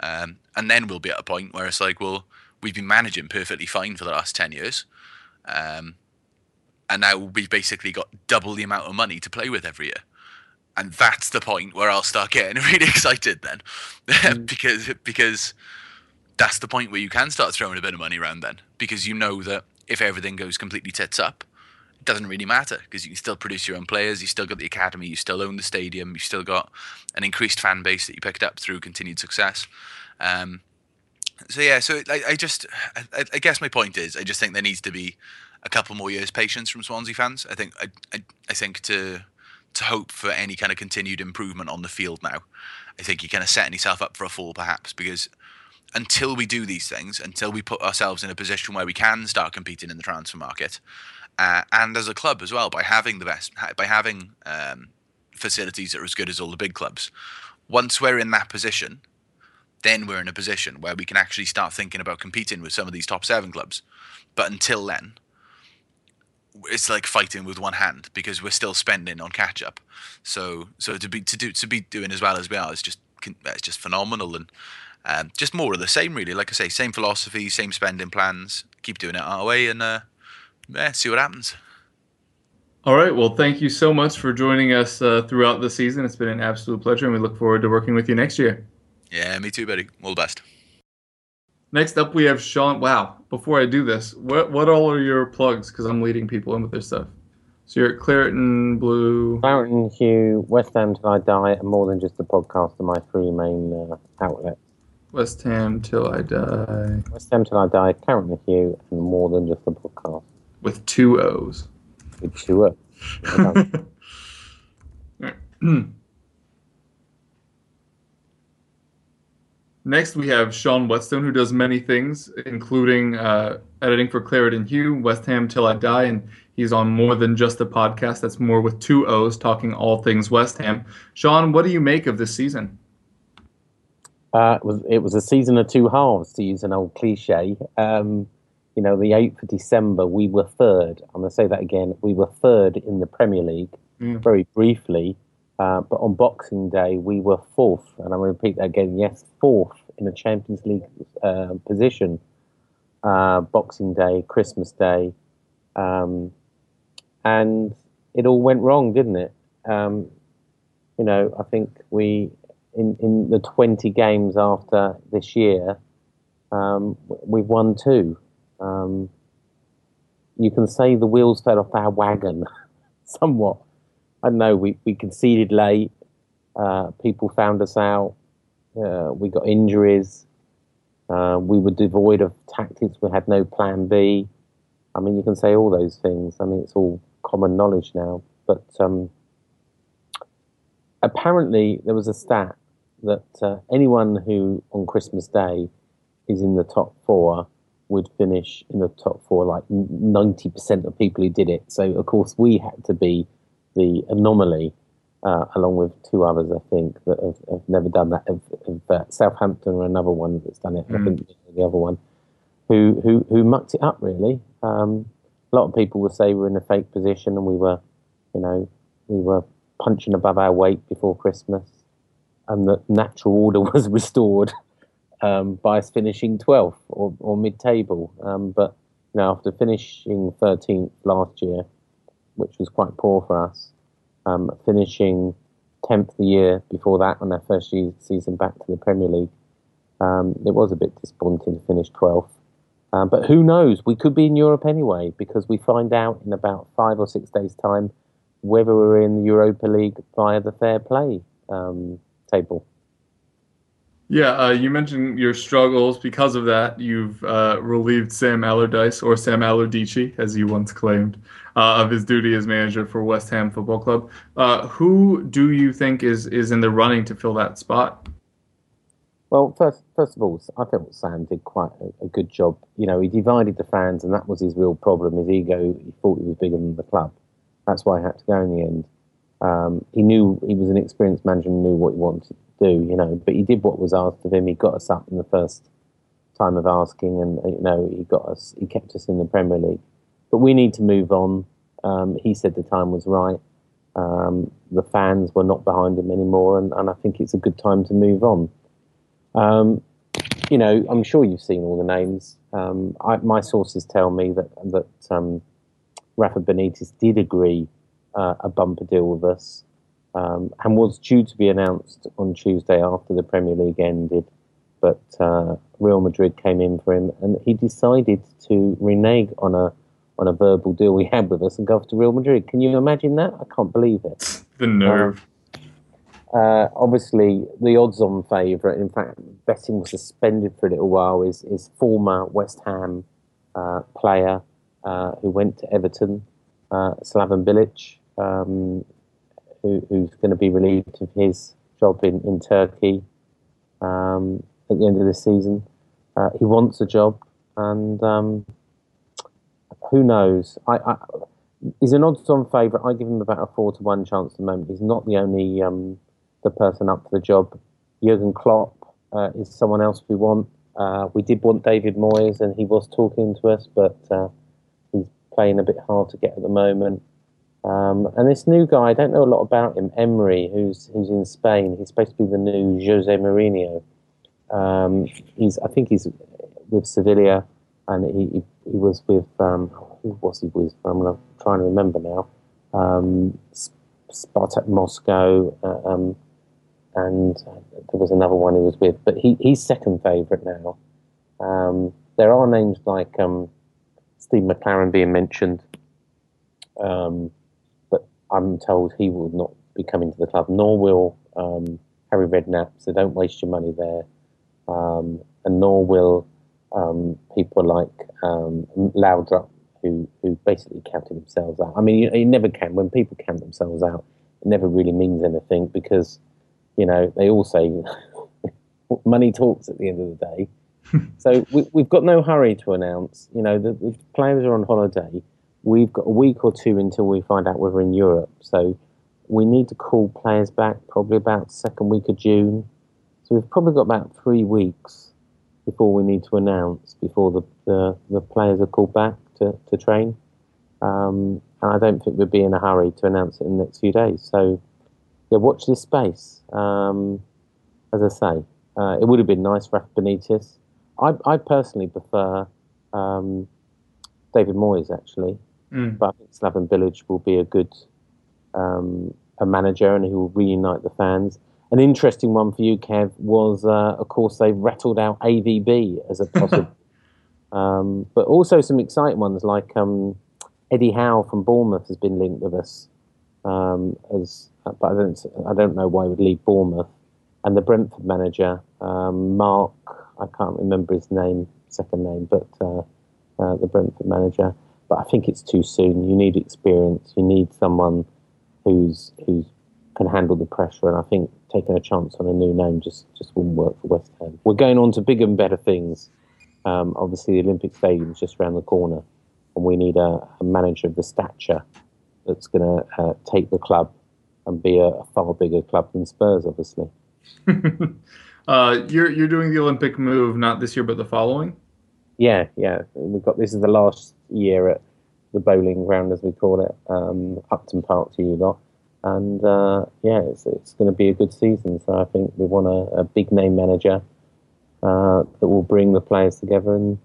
um, and then we'll be at a point where it's like, well, we've been managing perfectly fine for the last ten years, um, and now we've basically got double the amount of money to play with every year. And that's the point where I'll start getting really excited then, mm. because because that's the point where you can start throwing a bit of money around then because you know that if everything goes completely tits up, it doesn't really matter because you can still produce your own players. You still got the academy. You still own the stadium. You still got an increased fan base that you picked up through continued success. Um, so yeah, so I, I just, I, I, guess my point is, I just think there needs to be a couple more years patience from Swansea fans. I think, I, I, I think to to hope for any kind of continued improvement on the field now, I think you're kind of setting yourself up for a fall perhaps because until we do these things, until we put ourselves in a position where we can start competing in the transfer market, uh, and as a club as well, by having the best, by having um, facilities that are as good as all the big clubs. Once we're in that position, then we're in a position where we can actually start thinking about competing with some of these top seven clubs. But until then, it's like fighting with one hand because we're still spending on catch up. So, so to be to do to be doing as well as we are is just it's just phenomenal and um, just Moore of the same, really. Like I say, same philosophy, same spending plans. Keep doing it our way, and uh, yeah, see what happens. All right. Well, thank you so much for joining us uh, throughout the season. It's been an absolute pleasure, and we look forward to working with you next year. Yeah, me too, buddy. All the best. Next up, we have Sean. Wow. Before I do this, what what all are your plugs? Because I'm leading people in with their stuff. So you're at Claret and Blue. Claret and Hugh, West Ham Till I Die, and more than just a podcast are my three main uh, outlets. West Ham Till I Die. West Ham Till I Die, currently Hugh, and Moore than just a podcast. With two O's. With two O's. Next, we have Sean Whetstone, who does many things, including uh, editing for Claret and Hugh, West Ham Till I Die, and he's on Moore than just a podcast. That's Moore with two O's, talking all things West Ham. Sean, what do you make of this season? Uh, it was it was a season of two halves, to use an old cliche. Um, you know, the eighth of December, we were third. I'm going to say that again. We were third in the Premier League, mm. very briefly. Uh, but on Boxing Day, we were fourth, and I'm going to repeat that again. Yes, fourth in a Champions League uh, position. Uh, Boxing Day, Christmas Day, um, and it all went wrong, didn't it? Um, you know, I think we in, in the 20 games after this year, um, we've won two. Um, you can say the wheels fell off our wagon somewhat. I know we, we conceded late. Uh, people found us out. Uh, we got injuries. Uh, we were devoid of tactics. We had no plan B. I mean, you can say all those things. I mean, it's all common knowledge now. But um, apparently, there was a stat that uh, anyone who on Christmas Day is in the top four would finish in the top four. Like ninety percent of people who did it. So of course we had to be the anomaly, uh, along with two others I think that have, have never done that. Of, of uh, Southampton or another one that's done it. Mm. I think the other one who who who mucked it up really. Um, a lot of people would say we're in a fake position and we were, you know, we were punching above our weight before Christmas, and that natural order was restored um, by us finishing 12th or, or mid-table. Um, but you after finishing 13th last year, which was quite poor for us, um, finishing 10th the year before that on our first season back to the Premier League, um, it was a bit disappointing to finish 12th. Um, but who knows? We could be in Europe anyway because we find out in about five or six days' time whether we're in the Europa League via the fair play um, table. Yeah, uh, you mentioned your struggles. Because of that, you've uh, relieved Sam Allardyce, or Sam Allardici, as you once claimed, uh, of his duty as manager for West Ham Football Club. Uh, who do you think is, is in the running to fill that spot? Well, first, first of all, I felt Sam did quite a, a, good job. You know, he divided the fans, and that was his real problem. His ego, he thought he was bigger than the club. That's why he had to go in the end. Um, he knew he was an experienced manager and knew what he wanted to do, you know. But he did what was asked of him. He got us up in the first time of asking, and you know, he got us. He kept us in the Premier League. But we need to move on. Um, he said the time was right. Um, the fans were not behind him anymore, and, and, I think it's a good time to move on. Um, you know, I'm sure you've seen all the names. Um, I, my sources tell me that that um, Rafa Benitez did agree uh, a bumper deal with us um, and was due to be announced on Tuesday after the Premier League ended. But uh, Real Madrid came in for him, and he decided to renege on a on a verbal deal he had with us and go off to Real Madrid. Can you imagine that? I can't believe it. The nerve. Uh, uh, obviously, the odds-on favourite. In fact, betting was suspended for a little while. Is is former West Ham uh, player uh, who went to Everton, uh, Slaven Bilic, um, who, who's going to be relieved of his job in, in Turkey um, at the end of this season. Uh, he wants a job, and um, who knows? I, I, he's an odds-on favourite. I give him about a four to one chance at the moment. He's not the only um, the person up for the job. Jurgen Klopp uh, is someone else we want. Uh, we did want David Moyes, and he was talking to us, but uh, he's playing a bit hard to get at the moment. Um, and this new guy, I don't know a lot about him, Emery, who's who's in Spain. He's supposed to be the new Jose Mourinho. Um, he's, I think he's with Sevilla, and he he, was with um, who was he with? I'm trying to remember now. Um, Spartak Moscow, uh, um, and there was another one he was with, but he, he's second favourite now. Um, there are names like um, Steve McClaren being mentioned. Um, I'm told he will not be coming to the club, nor will um, Harry Redknapp. So don't waste your money there, um, and nor will um, people like um, Laudrup, who who basically counted themselves out. I mean, you, you, never can. When people count themselves out, it never really means anything because you know they all say money talks at the end of the day. so we, have got no hurry to announce. You know, the, the players are on holiday we've got a week or two until we find out whether in Europe. So we need to call players back probably about second week of June. So we've probably got about three weeks before we need to announce before the the, the players are called back to, to train. Um, and I don't think we'd be in a hurry to announce it in the next few days. So yeah, watch this space. Um, as I say, uh, it would have been nice for Benitez. I, I personally prefer um, David Moyes actually. Mm. But I think Slaven Bilic will be a good um, a manager and he will reunite the fans. an interesting one for you, Kev, was uh, of course they rattled out AVB as a possible, um, but also some exciting ones like um, Eddie Howe from Bournemouth has been linked with us. Um, as but I don't I don't know why he would leave Bournemouth, and the Brentford manager um, Mark I can't remember his name second name, but uh, uh, the Brentford manager. But I think it's too soon. You need experience. You need someone who's who's can handle the pressure. And I think taking a chance on a new name just just wouldn't work for West Ham. We're going on to bigger and better things. Um, obviously, the Olympic Stadium is just around the corner, and we need a, a manager of the stature that's going to uh, take the club and be a, a, far bigger club than Spurs, obviously. uh, you're you're doing the Olympic move not this year, but the following. Yeah, yeah. We've got this is the last year at the Boleyn Ground, as we call it, um, Upton Park to you lot. And uh, yeah, it's, it's going to be a good season. So I think we want a, a big name manager uh, that will bring the players together and,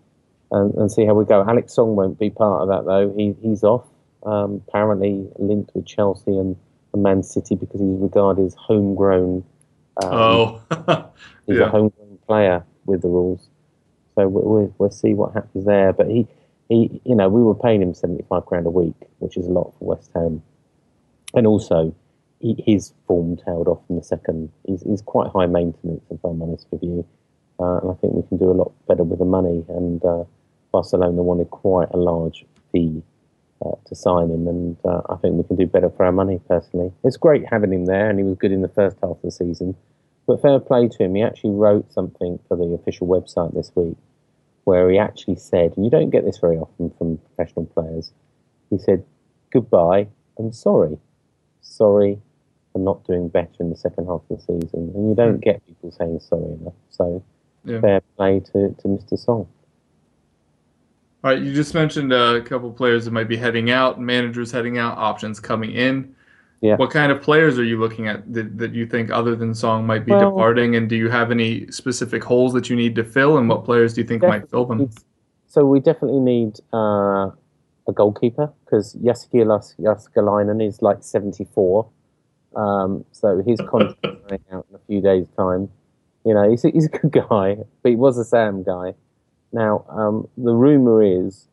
and, and see how we go. Alex Song won't be part of that though. He, he's off. Um, apparently linked with Chelsea and, and, Man City because he's regarded as homegrown. Um, oh, he's yeah. a homegrown player with the rules. So we'll, we'll see what happens there. But he, he, you know, we were paying him seventy five grand a week, which is a lot for West Ham, and also he, his form tailed off in the second. He's, he's quite high maintenance, if I'm honest with you, uh, and I think we can do a lot better with the money. And uh, Barcelona wanted quite a large fee uh, to sign him, and uh, I think we can do better for our money. Personally, it's great having him there, and he was good in the first half of the season. But fair play to him, he actually wrote something for the official website this week where he actually said, and you don't get this very often from professional players, he said, goodbye and sorry. Sorry for not doing better in the second half of the season. And you don't hmm. get people saying sorry enough. So yeah. fair play to, to Mr. Song. All right, you just mentioned a couple players that might be heading out, managers heading out, options coming in. Yeah. What kind of players are you looking at that, that you think, other than Song, might be well, departing? And do you have any specific holes that you need to fill? And what players do you think might fill them? So we definitely need uh, a goalkeeper because Jääskeläinen is like 74. Um, so his contract running out in a few days' time. You know, he's a, he's a good guy, but he was a Sam guy. Now, um, the rumor is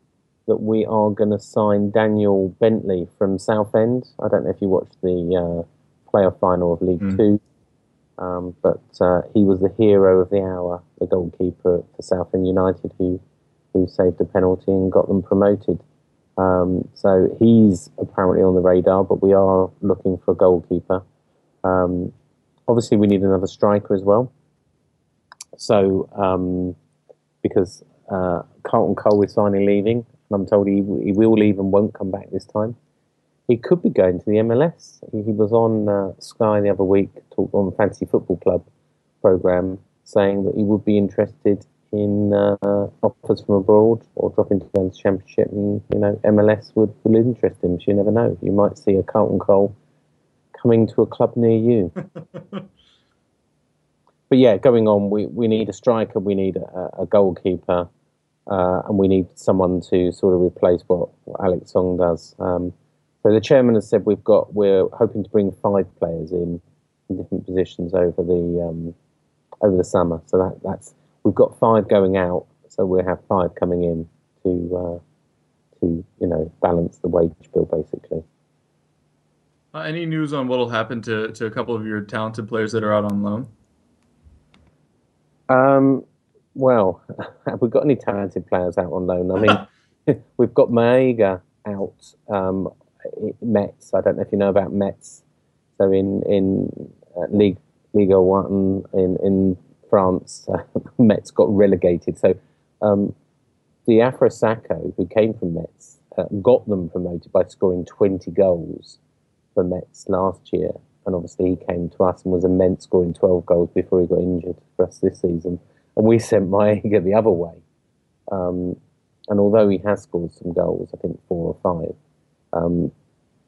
that we are going to sign Daniel Bentley from Southend. I don't know if you watched the uh, playoff final of League mm. Two, um, but uh, he was the hero of the hour, the goalkeeper for Southend United, who who saved a penalty and got them promoted. Um, so he's apparently on the radar, but we are looking for a goalkeeper. Um, obviously, we need another striker as well. So um, because uh, Carlton Cole is finally leaving, and I'm told he, he will leave and won't come back this time. He could be going to the MLS. He, he was on uh, Sky the other week, talk on the Fantasy Football Club program, saying that he would be interested in uh, offers from abroad or dropping to the Championship, and you know MLS would, would interest him. So you never know. You might see a Carlton Cole coming to a club near you. but yeah, going on, we, we need a striker, we need a, a goalkeeper, uh, and we need someone to sort of replace what, what Alex Song does. Um, so the chairman has said we've got we're hoping to bring five players in, in different positions over the um, over the summer. So that, that's we've got five going out, so we'll have five coming in to uh, to you know balance the wage bill basically. Uh, any news on what will happen to, to a couple of your talented players that are out on loan? Um, well, have we got any talented players out on loan? I mean, we've got Maiga out um, Metz. I don't know if you know about Metz. So in in uh, League Liga One in in France, uh, Metz got relegated. So um, Diafra Sakho, who came from Metz, uh, got them promoted by scoring 20 goals for Metz last year. And obviously, he came to us and was immense, scoring 12 goals before he got injured for us this season and we sent Maiga the other way. Um, and although he has scored some goals, I think four or five, um,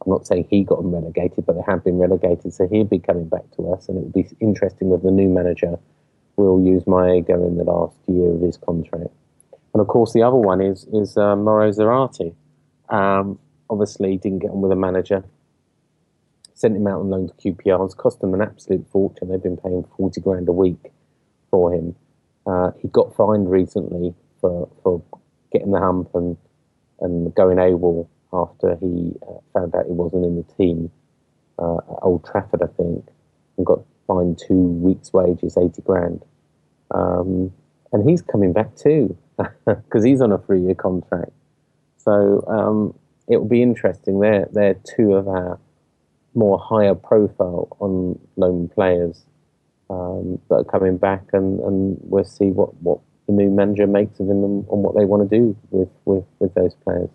I'm not saying he got them relegated, but they have been relegated, so he'll be coming back to us, and it will be interesting if the new manager will use Maiga in the last year of his contract. And of course, the other one is is uh, Mauro Zarate. Um, obviously, didn't get on with the manager, sent him out on loan to QPR. It's cost them an absolute fortune. They've been paying 40 grand a week for him. Uh, he got fined recently for, for getting the hump and, and going AWOL after he uh, found out he wasn't in the team uh, at Old Trafford, I think, and got fined two weeks' wages, 80 grand. Um, and he's coming back too because he's on a three year contract. So um, it will be interesting. They're, they're two of our more higher profile on loan players um, that are coming back, and, and we'll see what, what the new manager makes of them and, and what they want to do with, with, with those players.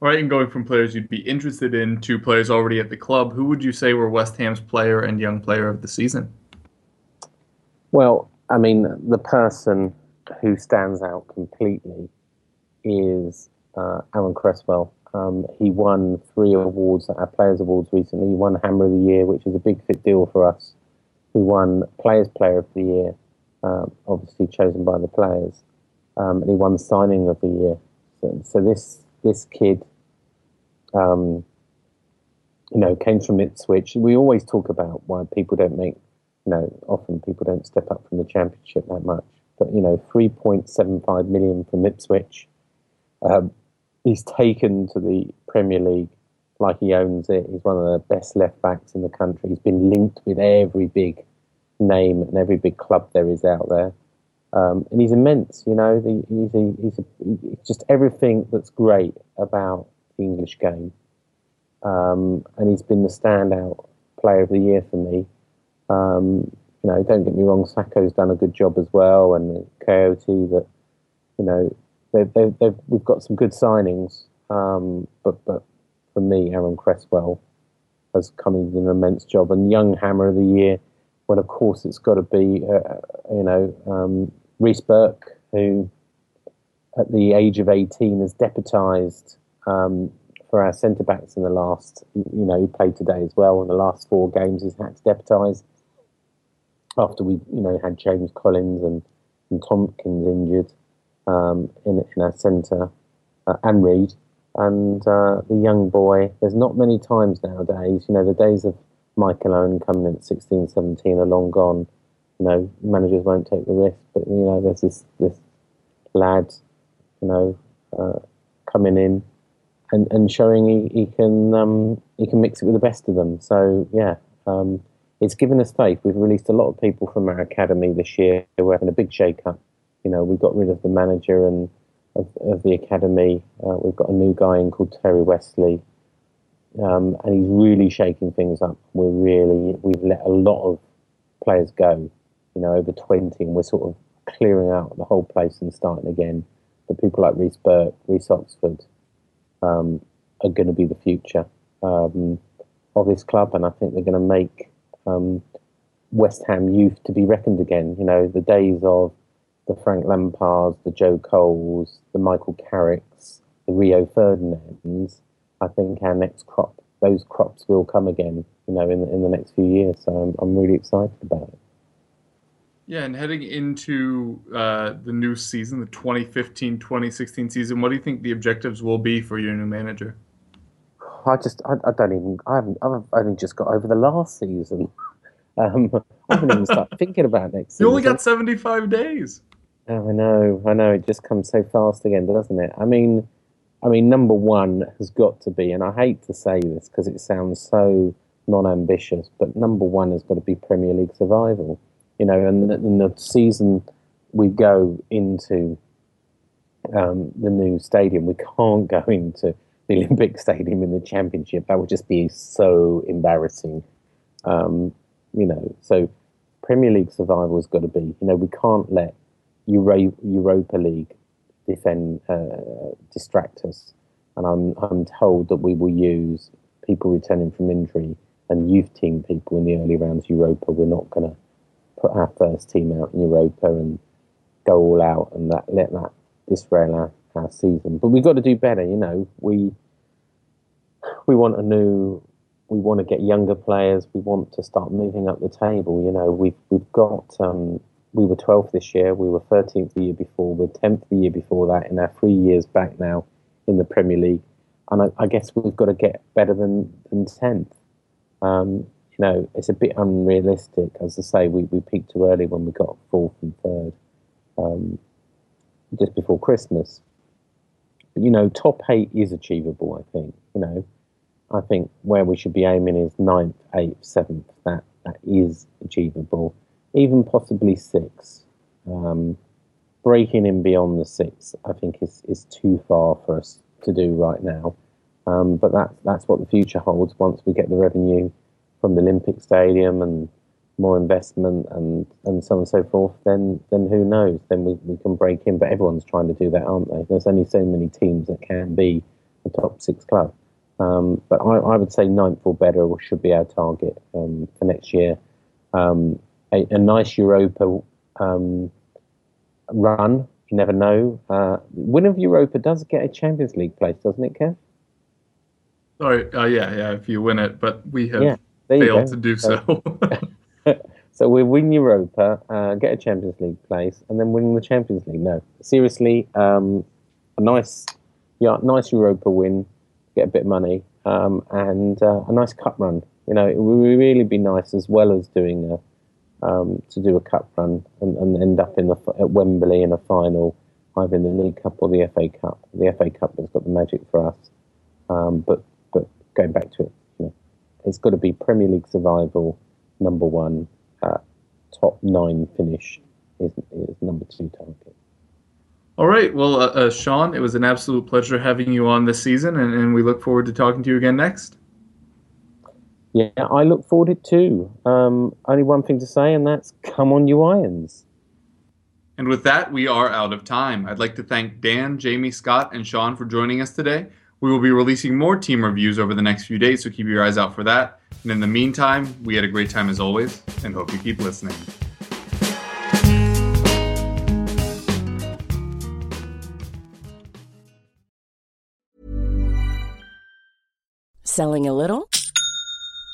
All right, and going from players you'd be interested in to players already at the club, who would you say were West Ham's player and young player of the season? Well, I mean, the person who stands out completely is uh, Aaron Cresswell. Um, he won three awards at our Players Awards recently. He won Hammer of the Year, which is a big fit deal for us. He won Players Player of the Year, um, obviously chosen by the players, um, and he won Signing of the Year. So, so this this kid, um, you know, came from Ipswich. We always talk about why people don't make, you know, often people don't step up from the Championship that much. But you know, three point seven five million from Ipswich. Um, he's taken to the Premier League like he owns it. He's one of the best left backs in the country. He's been linked with every big name and every big club there is out there. Um, and he's immense, you know. He's, a, he's, a, just everything that's great about the English game. Um, and he's been the standout player of the year for me. Um, you know, don't get me wrong, Sakho's done a good job as well, and Kouyaté that, you know, they've, they've, we've got some good signings. Um, but, but for me, Aaron Cresswell has come in an immense job. And Young Hammer of the Year, well, of course, it's got to be, uh, you know, um, Reece Burke, who at the age of 18 has deputised um, for our centre backs in the last, you know, he played today as well. In the last four games, he's had to deputise after we, you know, had James Collins and, and Tomkins injured um, in, in our centre uh, and Reid. And uh, the young boy, there's not many times nowadays, you know, the days of Michael Owen coming in at 16, 17 are long gone you know, managers won't take the risk. But you know, there's this this lad, you know, uh, coming in and, and showing he, he can um, he can mix it with the best of them. So yeah, um, it's given us faith. We've released a lot of people from our academy this year. We're having a big shake-up. You know, we got rid of the manager and of, of the academy. Uh, we've got a new guy in called Terry Westley. Um, and he's really shaking things up. We're really we've let a lot of players go you know, over 20, and we're sort of clearing out the whole place and starting again. But people like Reece Burke, Reece Oxford, um, are going to be the future um, of this club, and I think they're going to make um, West Ham youth to be reckoned again. You know, the days of the Frank Lampards, the Joe Coles, the Michael Carricks, the Rio Ferdinands. I think our next crop, those crops will come again. You know, in the, in the next few years. So I'm I'm really excited about it. Yeah, and heading into uh, the new season, the 2015-2016 season, what do you think the objectives will be for your new manager? I just, I, I don't even, I haven't, I've only just got over the last season. Um, I haven't even started thinking about next season. You only got 75 days. Oh, I know, I know. It just comes so fast again, doesn't it? I mean, I mean, number one has got to be, and I hate to say this because it sounds so non-ambitious, but number one has got to be Premier League survival you know, and in the season we go into um, the new stadium, we can't go into the Olympic Stadium in the Championship. That would just be so embarrassing. Um, you know, so Premier League survival has got to be. You know, we can't let Euro- Europa League defend uh, distract us. And I'm I'm told that we will use people returning from injury and youth team people in the early rounds Europa. We're not going to put our first team out in Europa and go all out and that let that disrail our, our season. But we've got to do better, you know. We we want a new we want to get younger players, we want to start moving up the table, you know. We've we've got um, we were 12th this year, we were 13th the year before, we are 10th the year before that, in our three years back now in the Premier League. And I, I guess we've got to get better than, than 10th. Um, you know, it's a bit unrealistic. As I say, we, we peaked too early when we got fourth and third, um, just before Christmas. But, you know, top eight is achievable, I think. You know, I think where we should be aiming is ninth, eighth, seventh. That, that is achievable. Even possibly six. Um, breaking in beyond the six, I think, is, is too far for us to do right now. Um, but that's that's what the future holds once we get the revenue from the Olympic Stadium and more investment and, and so on and so forth, then then who knows? Then we, we can break in. But everyone's trying to do that, aren't they? There's only so many teams that can be a top six club. Um, but I, I, would say ninth or better should be our target um, for next year. Um, a, a, nice Europa um, run. You never know. Uh, winner of Europa does get a Champions League place, doesn't it, Kev? Sorry, uh, yeah, yeah. If you win it, but we have yeah, failed to do so. so we win Europa, uh, get a Champions League place, and then win the Champions League. No, seriously, um, a nice, yeah, nice Europa win, get a bit of money, um, and uh, a nice cup run. You know, it would really be nice as well as doing a um, to do a cup run and, and end up in the at Wembley in a final, either in the League Cup or the FA Cup. The FA Cup has got the magic for us, um, but going back to it, you know, it's got to be Premier League survival, number one, uh, top nine finish is, is number two target. All right. Well, uh, uh, Sean, it was an absolute pleasure having you on this season, and, and, we look forward to talking to you again next. Yeah, I look forward to it too. Um, only one thing to say, and that's come on, you Irons. And with that, we are out of time. I'd like to thank Dan, Jamie, Scott, and Sean for joining us today. We will be releasing more team reviews over the next few days, so keep your eyes out for that. And in the meantime, we had a great time as always, and hope you keep listening. Selling a little